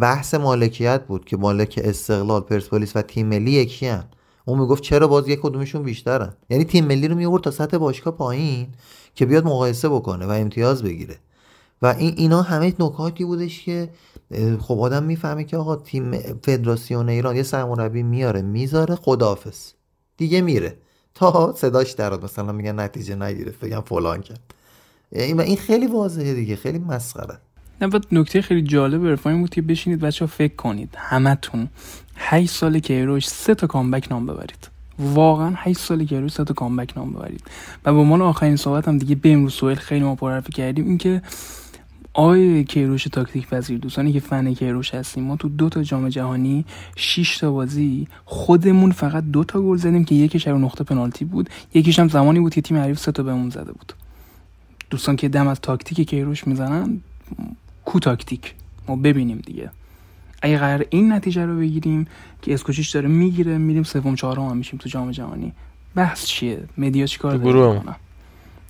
بحث مالکیت بود که مالک استقلال پرسپولیس و تیم ملی یکی هن. اون می‌گفت چرا باز یک کدومشون بیشترن؟ یعنی تیم ملی رو میورد تا سطح باشگاه پایین که بیاد مقایسه بکنه و امتیاز بگیره. و این اینا همه نکاتی بودش که خب آدم می‌فهمه که آقا تیم فدراسیون ایران یه سرمربی میاره می‌ذاره خداحافظ. دیگه میره. تا صداش دراد مثلا میگن نتیجه نگرفت. بگم فلان کرد. این خیلی واضحه دیگه. خیلی مسخره. نه بعد نکته خیلی جالب رفاین بود که بشینید بچه ها فکر کنید. همتون 8 سال کیروش سه تا کامبک نام ببرید. واقعا 8 سال کیروش سه تا کامبک نام ببرید. و به عنوان آخرین صحبت هم دیگه به امروز سوال خیلی ما پرحرفی کردیم. اینکه آقای کیروش تاکتیک پذیر دوستانی که فن کیروش هستیم ما تو دو تا جام جهانی 6 تا بازی خودمون فقط دو تا گل زدیم که یکیش رو نقطه پنالتی بود. یکیش هم زمانی بود که تیم حریف سه تا بهمون زده بود. دوستان که دم از تاکتیک کیروش می‌زنن کو تاکتیک؟ ما ببینیم دیگه. اگه قرار این نتیجه رو بگیریم که اسکوچیچ داره می‌گیره میریم سوم چهارم هم میشیم تو جام جهانی. بحث چیه؟ media چیکار داره؟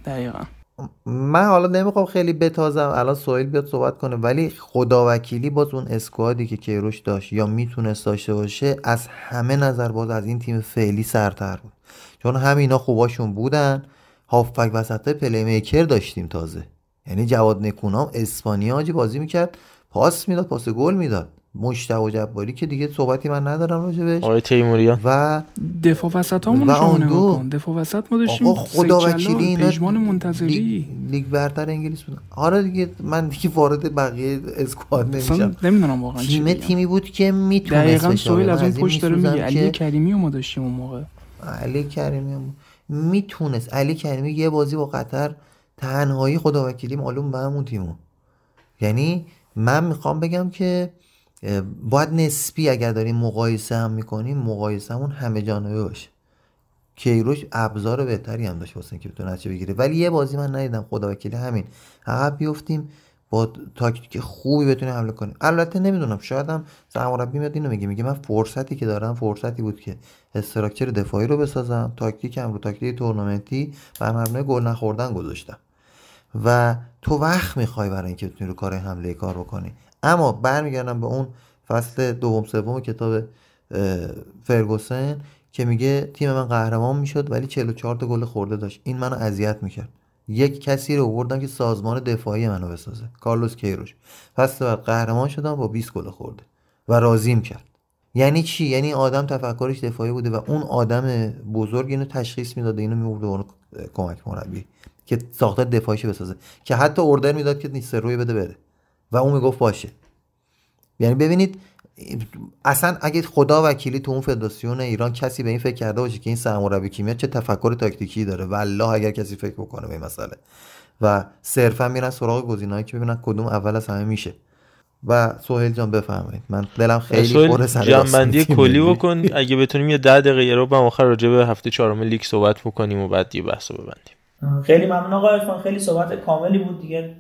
دقیقاً. من حالا نمی‌خوام خیلی بتازم الان سهیل بیاد صحبت کنه ولی خدا وکیلی باز اون squad ی که کیروش داشت یا می‌تونست داشته باشه از همه نظر باز از این تیم فعلی سرتر بود. چون همینا خوباشون بودن. هافبک وسط playmaker داشتیم تازه. یعنی جواد نکونام اسپانیا بازی می‌کرد پاس می‌داد پاس گل می‌داد. مجتبی جباری که دیگه صحبتی من ندارم راجبش آقای تیموریان و دفاع وسط همون آندو. دفاع وسط ما داشتیم خدا وکیلی اینا منتظری. لیگ, لیگ برتر انگلیس بود. آره دیگه من دیگه وارد بقیه squad نمیشم. نمی‌دونم واقعا تیم تیمی بود که می‌تونست دقیقاً سهیل از اون پشت داره میگه علی کریمی ما داشتیم اون موقع. علی کریمی می‌تونست. علی کریمی یه بازی با قطر تنهایی خدا وکیلی معلوم به همون تیمو. یعنی من می‌خوام بگم که باید نسبی اگر داریم مقایسه هم می‌کنیم مقایسه همون همه جانبه باشه. کیروش ابزار بهتری هم داشت واسه اینکه بتونه بگیره. ولی یه بازی من ندیدم خدا وکیلی همین. عقب بیفتیم با تاکتیک خوبی بتونیم حمله کنیم. البته نمی‌دونم شاید هم سرمربی میاد اینو میگه. میگه من فرصتی که دارم فرصتی بود که استراکچر دفاعی رو بسازم. تاکتیکم رو تاکتیک تورنمنتی بر مبنای گل نخوردن گذاشتم. و تو وقت می‌خوای برای اینکه بتونی رو کار حمله کار بکنی. اما برمیگردم به اون فصل دوم سوم کتاب فرگوسن که میگه تیم من قهرمان می‌شد ولی 44 تا گل خورده داشت. این منو اذیت می‌کرد. یک کسی رو آوردم که سازمان دفاعی منو بسازه کارلوس کیروش. پس بعد قهرمان شدم با 20 گل خورده و راضیم کرد. یعنی چی؟ یعنی آدم تفکرش دفاعی بوده و اون آدم بزرگ اینو تشخیص می‌داده اینو میورده اون کمک مربی که ساختار دفاعیش بسازه. که حتی اوردر می‌داد که نیست روی بده بره. و اون می‌گفت باشه. یعنی ببینید اصلا اگه خدا وکیلی تو اون فدراسیون ایران کسی به این فکر کرده باشه که این سرمربی کیمیا چه تفکر تاکتیکی داره. والله اگر کسی فکر بکنه به این مسئله. و صرفا میرن سراغ گزینه‌ای که ببینن کدوم اول از همه میشه. و سهیل جان بفرمایید. من دلم خیلی پر سر جنبندی کلی بکن. اگه بتونیم یه 10 دقیقه رو به آخر راجع به هفته چهارم لیگ صحبت بکنیم و بعد یه بحثو ببندیم. خیلی ممنون آقا خیلی صحبت کاملی بود دیگه.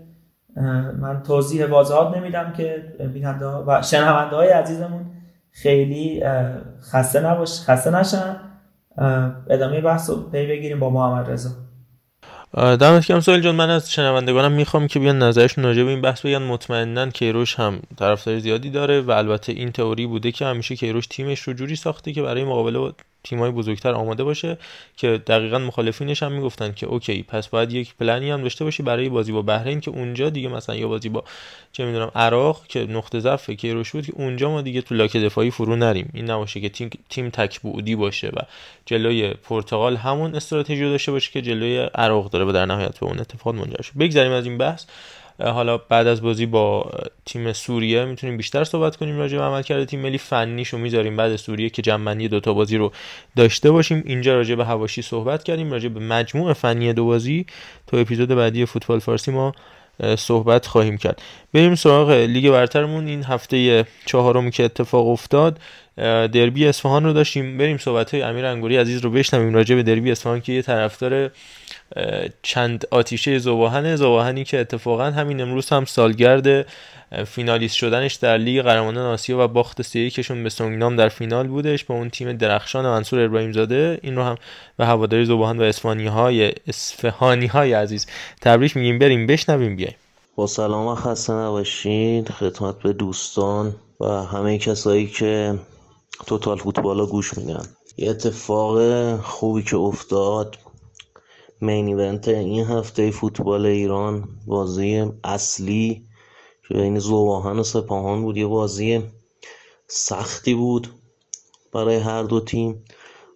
من توضیح واضحات نمیدم که بیننده و شنونده های عزیزمون خیلی خسته نباش خسته نشن. ادامه بحث رو پی بگیریم با محمد رضا. دمت گرم. سوال جان من از شنوندگانم می‌خوام که بیان نظرشون راجع به این بحث بگن. مطمئنا کیروش هم طرفدار زیادی داره و البته این تئوری بوده که همیشه کیروش تیمش رو جوری ساخته که برای مقابله تیمای بزرگتر آماده باشه که دقیقا مخالفینش هم می‌گفتن که اوکی پس باید یک پلنی هم داشته باشی برای بازی با بحرین که اونجا دیگه مثلا یا بازی با چه می‌دونم عراق که نقطه ضعف کیروش بود که اونجا ما دیگه تو لاک دفاعی فرو نریم. این نباشه که تیم تیم تک بعدی باشه و جلوی پرتغال همون استراتژی داشته باشه که جلوی عراق داره و در نهایت به اون اتفاق منجر شه. بگذریم از این بحث. حالا بعد از بازی با تیم سوریه می‌تونیم بیشتر صحبت کنیم راجع به عملکرد تیم ملی. فنیشو می‌ذاریم بعد سوریه که جمعنی دوتا بازی رو داشته باشیم. اینجا راجع به هواشی صحبت کردیم. راجع به مجموع فنی دو بازی تو اپیزود بعدی فوتبال فارسی ما صحبت خواهیم کرد. بریم سراغ لیگ برترمون. این هفته چهارمی که اتفاق افتاد دربی اصفهان رو داشتیم. بریم صحبت های امیر انگوری عزیز رو بشنویم. راجع به دربی اصفهان که یه طرفدار چند آتیشه زواهن. زواهنی که اتفاقا همین امروز هم سالگرد فینالیست شدنش در لیگ قهرمانان آسیا و باخت سه به سونگنام در فینال بودش با اون تیم درخشان منصور ابراهیم زاده این رو هم به هواداری زباهن و اسفانی های اسفهانی های عزیز تبریک میگیم. بریم بشنویم بیایم با سلام و خسته نباشید خدمت به دوستان و همه کسایی که توتال فوتبالا گوش میدن. یه اتفاق خوبی که افتاد مین ایونت این هفته فوتبال ایران بازی اصلی بین زواهن و سپاهان بود یه بازی سختی بود برای هر دو تیم.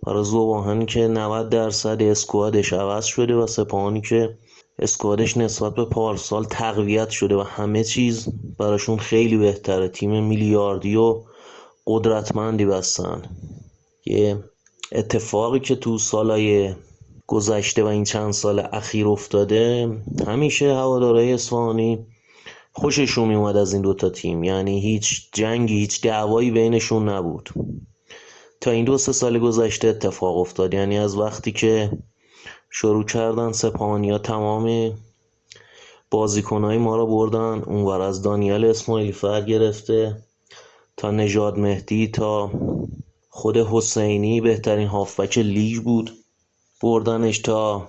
برای زواهن که 90 درصد اسکوادش عوض شده و سپاهانی که اسکوادش نسبت به پارسال تقویت شده و همه چیز براشون خیلی بهتره. تیم میلیاردی و قدرتمندی بستن. یه اتفاقی که تو سالای گذشته و این چند سال اخیر افتاده همیشه هوادارهای اصفهانی خوششون میومد از این دوتا تیم. یعنی هیچ جنگی هیچ دعوایی بینشون نبود. تا این دو سه سال گذشته اتفاق افتاد. یعنی از وقتی که شروع کردن سپانیا تمام بازیکنهای ما رو بردن اونور از دانیال اسماعیلی فر گرفته تا نژاد مهدی تا خود حسینی بهترین هافبک لیگ بود. بردنش تا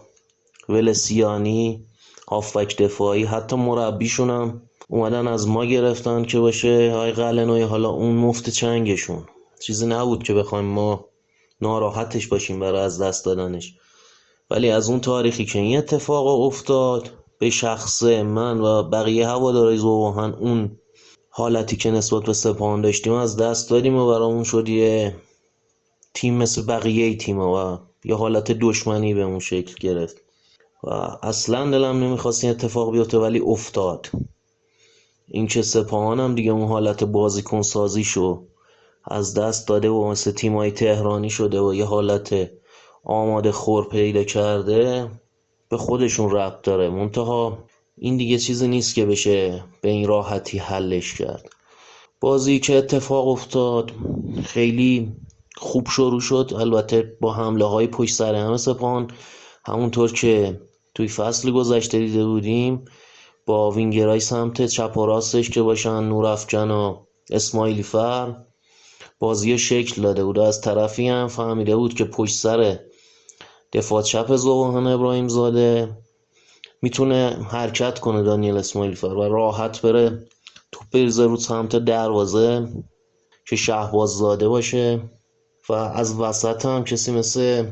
ولسیانی هافبک دفاعی حتی مربیشون هم اومدن از ما گرفتن که باشه های قلنوی حالا اون مفت چنگشون. چیزی نبود که بخوایم ما ناراحتش باشیم برای از دست دادنش. ولی از اون تاریخی که این اتفاق افتاد به شخص من و بقیه هوادارهای زوباهن اون حالتی که نسبت به سپاهان داشتیم از دست دادیم و برامون شد یه تیم مثل بقیه تیم و یه حالت دشمنی به اون شکل گرفت. و اصلا دلم نمی‌خواست این اتفاق بیفته ولی افتاد. این که سپاهانم دیگه اون حالت بازیکن سازی شو از دست داده و مثل تیمای تهرانی شده و یه حالت آماده خور پیدا کرده به خودشون ربط داره. منتها این دیگه چیزی نیست که بشه به این راحتی حلش کرد. بازی که اتفاق افتاد خیلی خوب شروع شد. البته با حمله های پشت سر همه سپان همونطور که توی فصل گذشته دیده بودیم با وینگرای سمت چپ و راستش که باشن نور افجن و اسماعیلی فر بازی شکل داده بود. از طرفی هم فهمیده بود که پشت سر دفاع چپ زبان ابراهیم زاده می‌تونه حرکت کنه دانیل اسماعیلی فر و راحت بره توپ بریزه رو سمت دروازه که شهباز زاده باشه. و از وسط هم کسی مثل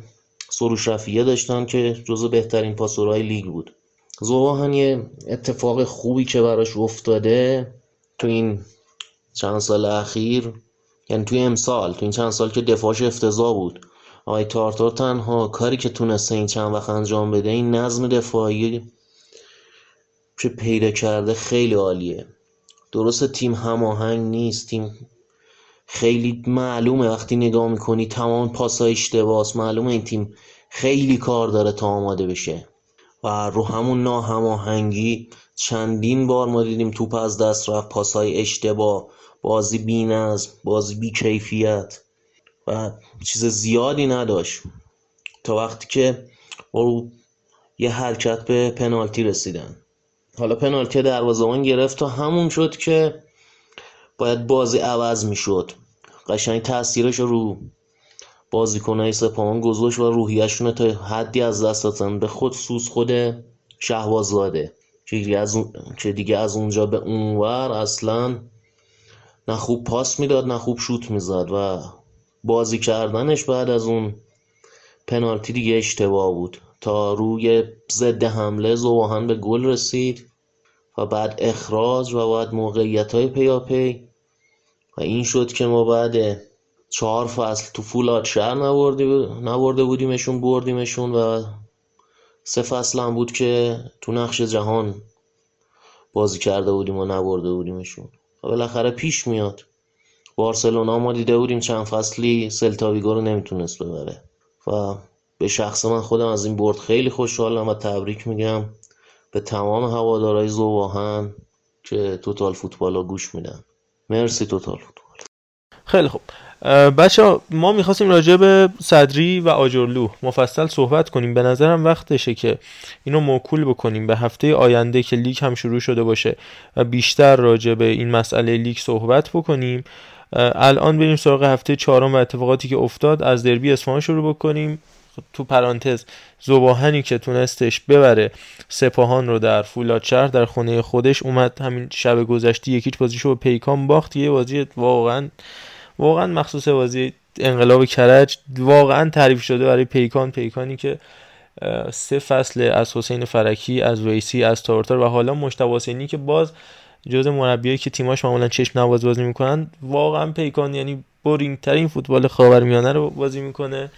سروش رفیه داشتن که جزو بهترین پاسورهای لیگ بود. زوباهن یه اتفاق خوبی که براش افتاده تو این چند سال اخیر یعنی توی امسال تو این چند سال که دفاعش افتضاح بود. آقای تارتار تنها کاری که تونسته این چند وقت انجام بده این نظم دفاعی که پیدا کرده خیلی عالیه. درست تیم هماهنگ نیست تیم خیلی معلومه وقتی نگاه می‌کنی تمام پاسا اشتباس معلومه این تیم خیلی کار داره تا آماده بشه. و رو همون ناهماهنگی چندین بار ما دیدیم توپ از دست رفت پاسای اشتباه بازی بی نظم بازی بی کیفیت و چیز زیادی نداشت. تا وقتی که او یه حرکت به پنالتی رسیدن. حالا پنالتی دروازه‌بان گرفت تا همون شد که باید بازی عوض می‌شد. قشنگ تاثیرش رو بازیکنهای سپاهان گذاشت و روحیشون تا حدی از دست دادن. به خود سوز خود شهباز زاده که دیگه از, اون... که دیگه از اونجا به اونور اصلا نه خوب پاس می‌داد نه خوب شوت می‌زد و بازی کردنش بعد از اون پنالتی دیگه اشتباه بود. تا روی ضد حمله زواهن به گل رسید و بعد اخراج و بعد موقعیت های پیاپی و این شد که ما بعد چهار فصل تو فولاد شهر نورده بودیمشون بردیمشون و سه فصل هم بود که تو نقش جهان بازی کرده بودیم و نبرده بودیمشون. و بالاخره پیش میاد. بارسلونا ما دیده بودیم چند فصلی سلتاویگو رو نمی‌تونست ببره. و به شخص من خودم از این برد خیلی خوشحالم و تبریک میگم به تمام هوادارهای زواهن که توتال فوتبال گوش میدن. مرسی توتال فوتبال خیلی خوب. بچه ما می‌خواستیم راجع به صدری و آجرلو مفصل صحبت کنیم. به نظرم وقتشه که اینو موکول بکنیم. به هفته آینده که لیگ هم شروع شده باشه و بیشتر راجع به این مسئله لیگ صحبت بکنیم. الان بریم سراغ هفته چهارم و اتفاقاتی که افتاد. از دربی اصفهان شروع بکنیم. تو پرانتز زباهنی که تونستش ببره سپاهان رو در فولاد شهر در خونه خودش اومد همین شب گذشته یکیچ بازیشو به پیکان باخت. یه بازی واقعا واقعا مخصوص بازی انقلاب کرج واقعا تعریف شده برای پیکان. پیکانی که سه فصل از حسین فرکی از ویسی از تارتار و حالا مجتبی که باز جزو مربیایی که تیماش معمولا چشم نواز بازی می‌کنن واقعا پیکان یعنی boring ترین فوتبال خاورمیانه رو بازی می‌کنه.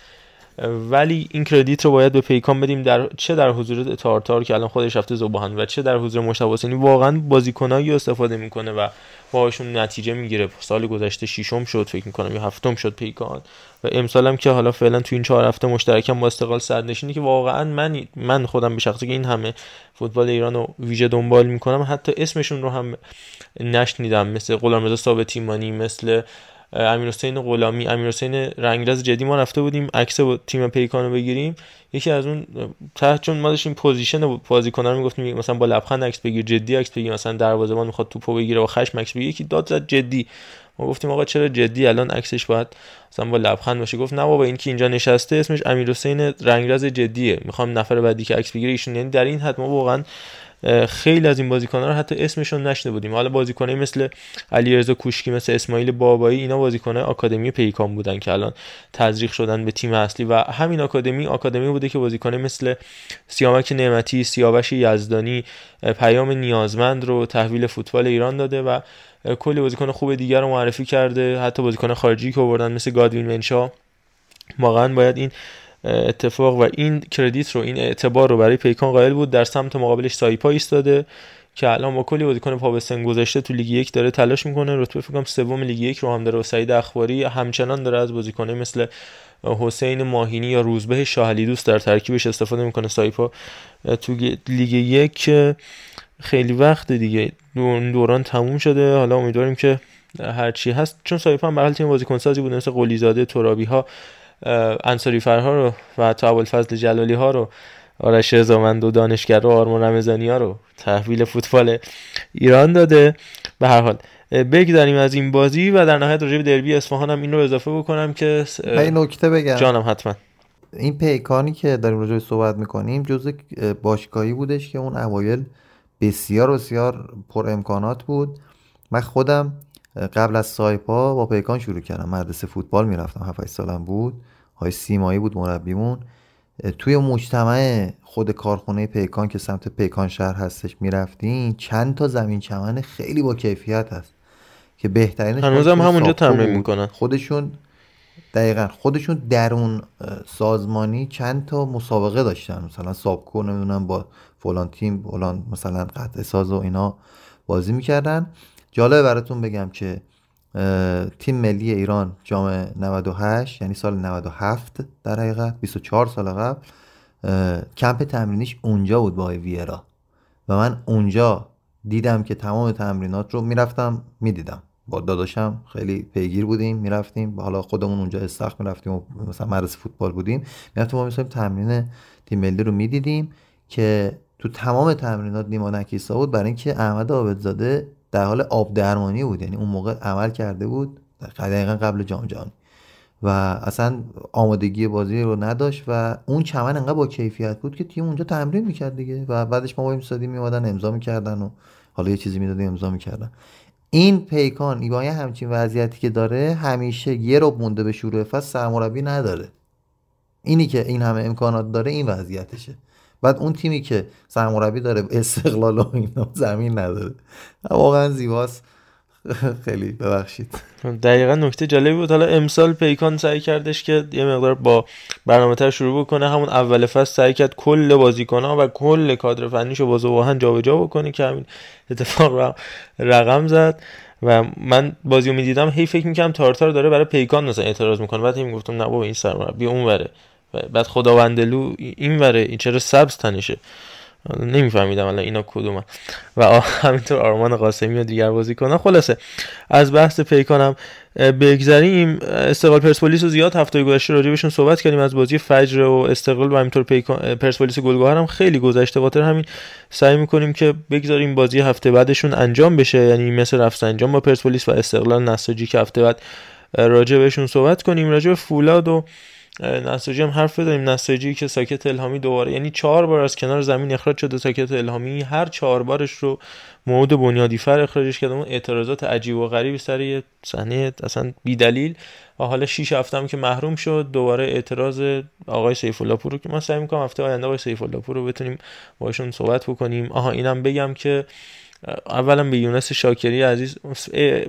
ولی این credit رو باید به پیکان بدیم در چه در حضور تارتار که الان خودش رفته ذوب‌آهن و چه در حضور مجتبی واقعا بازیکنایی استفاده می‌کنه و باهاشون نتیجه می‌گیره. سال گذشته ششم شد فکر می‌کنم یا هفتم شد پیکان. و امسال هم که حالا فعلا تو این چهار هفته مشترکم با استقلال صدرنشینی که واقعا من من خودم به شخصه که این همه فوتبال ایران رو ویژه دنبال می‌کنم حتی اسمشون رو هم نشنیدم. مثل غلامرضا ثابت ایمانی مثل امیر حسین غلامی امیر حسین رنگرز جدی ما رفته بودیم عکس با تیم پیکانو بگیریم. یکی از اون تحت چون ما داشتیم position بازیکن رو می‌گفتیم مثلا با لبخند عکس بگیر جدی عکس بگیر مثلا دروازه‌بان می‌خواد توپو بگیره با خشم عکس بگیر یکی داد زد جدی. ما گفتیم آقا چرا جدی؟ الان عکسش باید مثلا با لبخند باشه. گفت نه بابا این که اینجا نشسته اسمش امیر حسین رنگرز جدیه. می‌خوام نفر بعدی که عکس بگیره ایشون. یعنی در این حد ما واقعا خیلی از این بازیکن‌ها رو حتی اسمشون نشنه بودیم. حالا بازیکنایی مثل علیرضا کوشکی مثل اسماعیل بابایی اینا بازیکن‌های آکادمی پیکان بودن که الان تزریق شدن به تیم اصلی و همین آکادمی آکادمی بوده که بازیکنای مثل سیامک نعمتی سیاوش یزدانی پیام نیازمند رو تحویل فوتبال ایران داده و کلی بازیکن خوب دیگر رو معرفی کرده. حتی بازیکن خارجی که آوردن مثل گادوین منشا واقعا باید این اتفاق و این کردیت رو این اعتبار رو برای پیکان قائل بود. در سمت مقابلش سایپا ایستاده که الان با کلی بازیکن پا به گذاشته تو لیگ یک داره تلاش می‌کنه. رتبه فکر کنم سوم لیگ یک رو هم داره و سعید اخباری. همچنان داره از بازیکن مثل حسین ماهینی یا روزبه شاهلی دوست در ترکیبش استفاده می‌کنه. سایپا تو لیگ یک خیلی وقت دیگه دوران تموم شده. حالا امیدواریم که هرچی هست. چون سایپا هم به تیم بازیکن سازی بود مثل قلیزاده ترابی ها انصاری فرها رو و حتی ابوالفضل جلالی ها رو آرش رضامند و دانشگر و آرمان رمضانی ها رو تحویل فوتبال ایران داده. به هر حال بگذاریم از این بازی و در نهایت راجع به دربی اصفهان هم این رو اضافه بکنم که این نکته بگم. جانم حتما. این پیکانی که داریم راجع صحبت می‌کنیم جزء باشگاهی بودش که اون اوایل بسیار بسیار پر امکانات بود. من خودم قبل از سایپا با پیکان شروع کردم. مدرسه فوتبال می‌رفتم. 7 سالم بود. های سیمایی بود مربیمون. توی مجتمع خود کارخونه پیکان که سمت پیکان شهر هستش می‌رفتین چند تا زمین چمن خیلی با کیفیت هست که بهترینش هنوزم همونجا تمرین می‌کنن. خودشون دقیقا خودشون درون سازمانی چند تا مسابقه داشتن. مثلا سابکو نمی‌دونم با فلان تیم فلان مثلا قطع ساز و اینا بازی می‌کردن. جالبه براتون بگم که تیم ملی ایران جام 98 یعنی سال 97 در حقیقت 24 سال قبل کمپ تمرینیش اونجا بود با ویرا. و من اونجا دیدم که تمام تمرینات رو می‌رفتم می‌دیدم. با داداشم خیلی پیگیر بودیم می‌رفتیم. حالا خودمون اونجا استخ می‌رفتیم و مثلا مدرسه فوتبال بودیم. می‌رفتیم ما میساییم تمرین تیم ملی رو می‌دیدیم که تو تمام تمرینات نیما نکیسا بود. برای اینکه احمد عابدزاده در حال آب درمانی بود. یعنی اون موقع عمل کرده بود دقیقا قبل جام جهانی. و اصلا آمادگی بازی رو نداشت و اون چمن انقدر با کیفیت بود که تیم اونجا تمرین می‌کرد دیگه. و بعدش ما با این میومدن امضا می‌کردن و حالا یه چیزی می‌دادیم امضا می‌کردن. این پیکان با همچین وضعیتی که داره همیشه یه رو مونده به شروع فصل سرمربی نداره. اینی که این همه امکانات داره این وضعیتشه. بعد اون تیمی که سرمربی داره استقلال و اینا زمین نداره. واقعا زیباست. خیلی ببخشید. دقیقا نکته جالبی بود. حالا امسال پیکان سعی کردش که یه مقدار با برنامه تر شروع بکنه. همون اول فصل سعی کرد کل بازیکنها و کل کادر فنیشو با زباهن جابجا بکنه که همین اتفاق رقم زد. و من بازیو می‌دیدم هی فکر می‌کنم تارتار داره برای پیکان مثلا اعتراض می‌کنه. بعد هی می‌گفتم نه بابا این سرمربی اون وره بعد خداوندلو این وره این چرا سبز تنشه؟ نمیفهمیدم الان اینا کدومه و همینطور آرمان قاسمی و دیگر بازی کنن خلاصه از بحث پیکانم بگذریم. استقلال پرسپولیس رو زیاد هفته گذشته راجع بهشون صحبت کردیم. از بازی فجر و استقلال و همینطور پیکان پرسپولیس گلگهر هم خیلی گذشته. خاطر همین سعی می‌کنیم که بگذاریم بازی هفته بعدشون انجام بشه. یعنی مثل انجام با پرسپولیس و استقلال نساجی که هفته بعد راجع بهشون صحبت کنیم. راجع به فولاد و نساجی هم حرف بزنیم. نساجی که ساکت الهامی دوباره یعنی چهار بار از کنار زمین اخراج شده ساکت الهامی هر چهار بارش رو موعود بنیادی فر اخراجش کرده. اون اعتراضات عجیب و غریبی سر یه صحنه اصلا بی دلیل و حالا 6 هفته هم که محروم شد دوباره اعتراض آقای سیف الله پور رو که ما سعی می‌کنم هفته آینده آقای سیف الله پور رو بتونیم باشون صحبت بکنیم. آها اینم بگم که اولا به یونس شاکری عزیز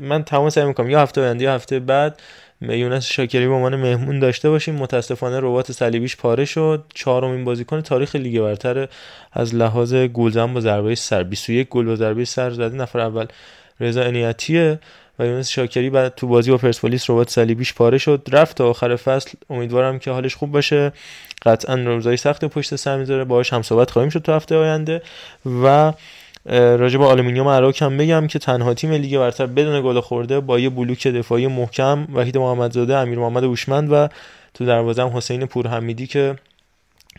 من تمام سعی می‌کنم یا هفته آینده یا هفته بعد یونس شاکری به عنوان مهمون داشته باشیم. متاسفانه ربات صلیبیش پاره شد. چهارمین بازیکن تاریخ لیگ برتر از لحاظ گلزن با ضربه سر. 21 گل با ضربه سر زده. نفر اول رضا انیتیه و یونس شاکری بعد تو بازی با پرسپولیس ربات صلیبیش پاره شد. رفت تا آخر فصل. امیدوارم که حالش خوب باشه. قطعا روزای سخت پشت سر می‌ذاره. باهاش هم صحبت خواهیم شد تو هفته آینده. و راجع به آلومینیوم اراک هم بگم که تنها تیم لیگ برتر بدون گل خورده با یه بلوک دفاعی محکم وحید محمدزاده امیر محمد هوشمند و تو دروازه هم حسین پورحمیدی که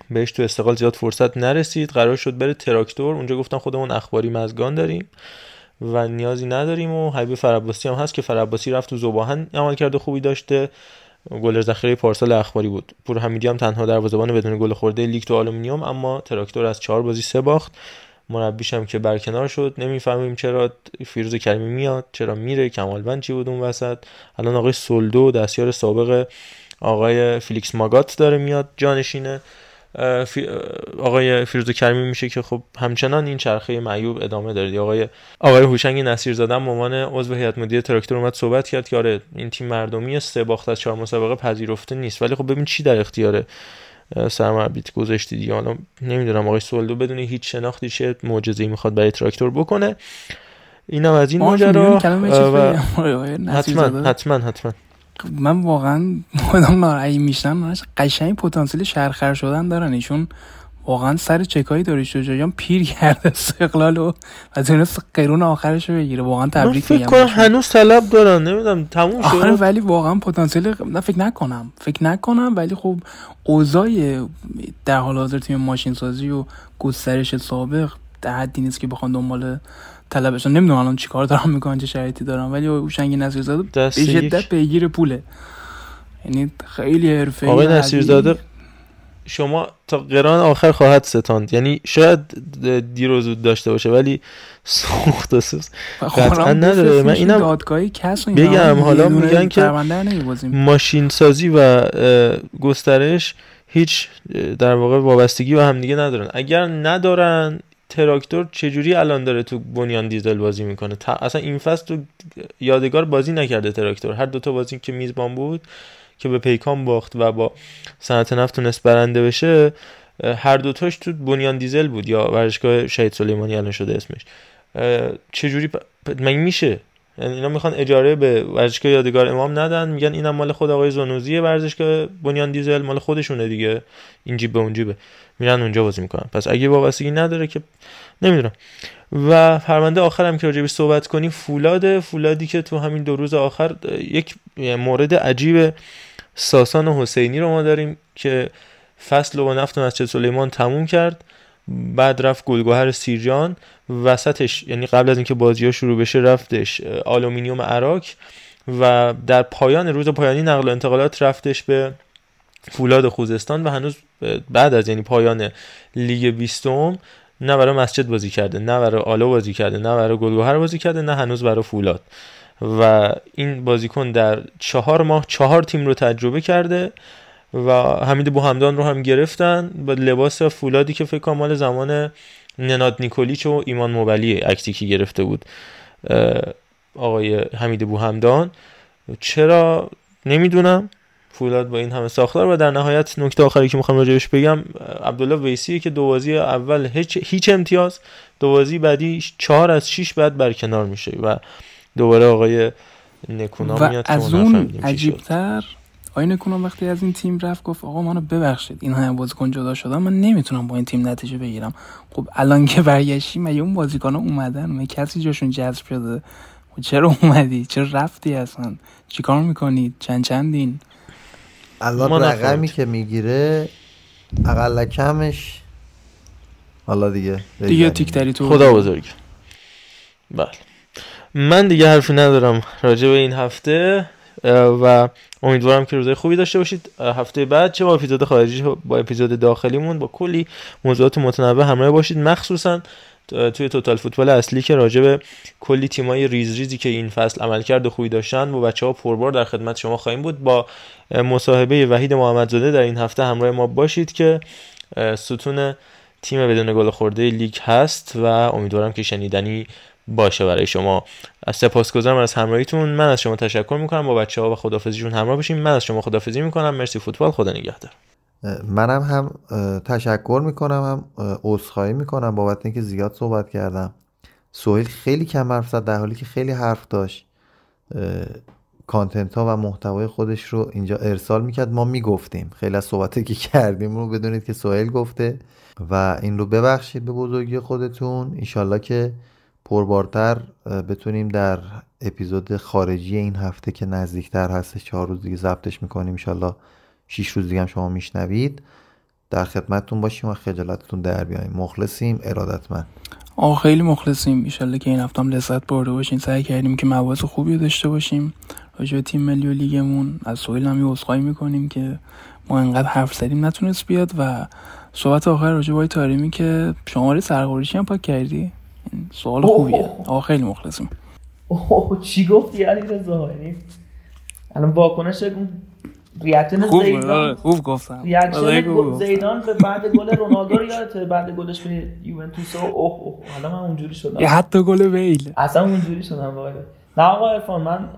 بهش تو استقلال زیاد فرصت نرسید. قرار شد بره تراکتور. اونجا گفتن خودمون اخباری مزگان داریم و نیازی نداریم و حبیب فرعباسی هم هست که فرعباسی رفت تو ذوب‌آهن عملکرد خوبی داشته. گلر ذخیره پارسال اخباری بود. پور حمیدی هم تنها دروازه‌بان بدون گل خورده لیگ تو آلومینیوم اما تراکتور از چهار بازی سه باخت. مربیشم که برکنار شد نمی‌فهمیم چرا فیروز کریمی میاد چرا میره کمالوند چی بود اون وسط. الان آقای سولدو دستیار سابق آقای فیلیکس ماگات داره میاد جانشینه آقای فیروز کریمی میشه که خب همچنان این چرخه معیوب ادامه داره. آقای آقای هوشنگ نصیر زاده مامان عضو هیئت مدیره تراکتور اومد صحبت کرد که آره این تیم مردمی سه باخت از چهار مسابقه پذیرفته نیست. ولی خب ببین چی در اختیاره. سرمربیت گذاشتی دیگه. حالا نمی‌دونم آقای سولدو بدون هیچ شناختی چه معجزه‌ای می‌خواد برای تراکتور بکنه. اینم از این ماجرا حتما حتما حتما. من واقعا مدام ناراحت میشم قشنگ پتانسیل شرخر شدن دارن ایشون واقعا سر چکایی داری شجاعیان پیر کرده استقلال و و تونست قرون آخرش رو بگیره واقعا تبریک فکر میگم کنم بهشون. هنوز طلب دارن نمی‌دونم تموم آره شد ولی واقعا پتانسیل نه فکر نکنم فکر نکنم ولی خب اوضاع در حال حاضر تیم ماشین سازی و گسترش سابق در حدی نیست که بخوان دنبال طلبشون نمی‌دونم الان چیکار دارن می‌کنن چه شرایطی دارن ولی هوشنگ نصیرزاده به. شدت پیگیر پوله یعنی خیلی حرفه‌ای آقای نصیرزاده. شما تا قران آخر خواهد ستاند. یعنی شاید دیر و زود داشته باشه ولی سوخت و سوز و قطعا نداره. من اینم و. بگم حالا میگن که. ماشین سازی و گسترش هیچ در واقع وابستگی به همدیگه ندارن. اگر ندارن تراکتور چجوری الان داره تو بنیان دیزل بازی می‌کنه؟ اصلا این فصل تو یادگار بازی نکرده تراکتور. هر دوتا بازی که میزبان بود که به پیکان باخت و با صنعت نفت تونست برنده بشه هر دوتاش تو بنیان دیزل بود یا ورزشگاه شهید سلیمانی الان شده اسمش. چجوری پ- مگه میشه؟ یعنی اینا می‌خوان اجاره به ورزشگاه یادگار امام ندن میگن اینم مال خود آقای زنوزی ورزشگاه بنیان دیزل مال خودشونه دیگه. این جیب به اون جیبه. میرن اونجا بازی می‌کنن. پس اگه وابستگی نداره که نمی‌دونم. و پرونده آخرم که راجبش صحبت کنیم فولاده فولادی که تو همین دو روز آخر یک مورد عجیب ساسان حسینی رو ما داریم که فصل با نفت مسجد سلیمان تموم کرد بعد رفت گل‌گهر سیرجان وسطش یعنی قبل از اینکه بازی ها شروع بشه رفتش آلومینیوم اراک و در پایان روز پایانی نقل و انتقالات رفتش به فولاد خوزستان و هنوز بعد از یعنی پایان لیگ بیستم نه برای مسجد بازی کرده نه برای آلو بازی کرده نه برای گل‌گهر بازی کرده نه هنوز برای فولاد. و این بازیکن در چهار ماه چهار تیم رو تجربه کرده و حمید بوهمدان رو هم گرفتن با لباس فولادی که فکر کنم مال زمان نناد نیکولیچ و ایمان موبلی عکسی که گرفته بود آقای حمید بوهمدان چرا؟ نمی‌دونم. فولاد با این همه ساختار و در نهایت نکته آخری که می‌خوام راجبش بگم عبدالله ویسیه که دو بازی اول هیچ, هیچ امتیاز دو بازی بعدی چهار از شیش بعد برکنار میشه و دوباره آقای نکونا و میاد که از اون. عجیبتر آینه کنم وقتی از این تیم رفت گفت آقا منو ببخشید این همه بازیکن جدا شدن من نمی‌تونم با این تیم نتیجه بگیرم. خب الان که برگشتی مگه اون بازیکن اومدن؟ مگه کسی جاشون جذب شده؟ خب چرا اومدی؟ چرا رفتی اصلا؟ چیکار می‌کنید چند چندین؟ الان رقمی. که می‌گیره اقل کمش. حالا دیگه دیگه. تیک تو خدا بزرگ. بله. من دیگه حرفی ندارم راجع به این هفته و امیدوارم که روزای خوبی داشته باشید. هفته بعد چه با اپیزود خارجی با اپیزود داخلیمون با کلی موضوعات متنوع همراه باشید. مخصوصا توی توتال فوتبال اصلی که راجع به کلی تیمای ریز ریزی که این فصل عملکرد خوبی داشتن با بچه ها پربار در خدمت شما خواهیم بود. با مصاحبه وحید محمدزاده در این هفته همراه ما باشید که ستون تیم بدون گل خورده لیگ هست و امیدوارم که شنیدنی باشه برای شما. سپاسگزارم از همراهیتون. من از شما تشکر می‌کنم. با بچه ها و خدافزیشون همراه بشیم من از شما خدافزی می‌کنم. مرسی فوتبال. خدا نگهدار. منم هم تشکر می‌کنم. هم اه، عذرخواهی می‌کنم بابت اینکه زیاد صحبت کردم. سهیل خیلی کم حرف زد در حالی که خیلی حرف داشت. کانتنت ها و محتوای خودش رو اینجا ارسال می‌کرد. ما می‌گفتیم. خیلی از صحبتی که کردیم رو بدونید که سهیل گفته. و این رو ببخشید به بزرگی خودتون. ایشالله که پربارتر بتونیم در اپیزود خارجی این هفته که نزدیکتر هستش چهار روز دیگه ضبطش می‌کنیم. ایشالله شیش روز دیگه هم شما میشنوید. در خدمتتون باشیم و خجالتتون در بیایم مخلصیم. ارادتمند. آقا خیلی مخلصیم. ایشالله که این هفته هم لذت برده باشین. سعی کردیم که مباحث خوبی داشته باشیم. راجع تیم ملی و لیگمون از سهیل هم یه می‌کنیم که ما انقدر حرف زدیم نتونست بیاد و صحبت آخر راجع به آقای طارمی که شماره سرقوریشی هم پاک کردی. این سوال خوبیه. آقا خیلی مخلصیم. اوه چی گفتی علی رضا؟ یعنی الان واکنش reaction خوب زیدان. خوب گفتم. آره، reaction گفتم. زیدان به بعد گل رونالدو رو یادته؟ بعد گلش به یوونتوس اوه اوه. حالا من اونجوری شدم. یه حتی گل بیل اصلا اونجوری شدم واقعا نه آقا ارفان من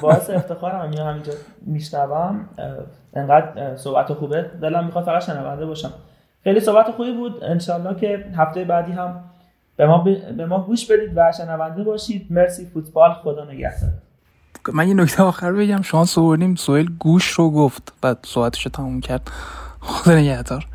باعث افتخارم همین همینجا میشنوم. انقدر صحبت خوبه. دلم می‌خواد فقط شنونده باشم. خیلی صحبت خوبی بود. انشالله که هفته بعدی هم به ما, ب- به ما گوش بدید و شنونده باشید. مرسی فوتبال خدا نگهدار. من یه نکته آخر بگم. شانس آوردیم. سویل گوش رو گفت بعد صحبتش رو تموم کرد. خدا نگهدار.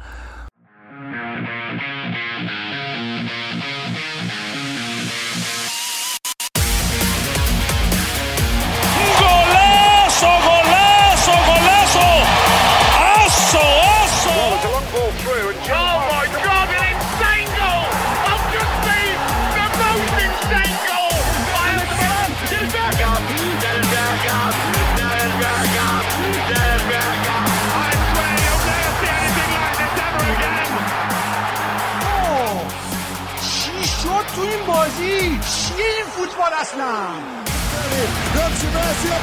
Last Gökçü Messi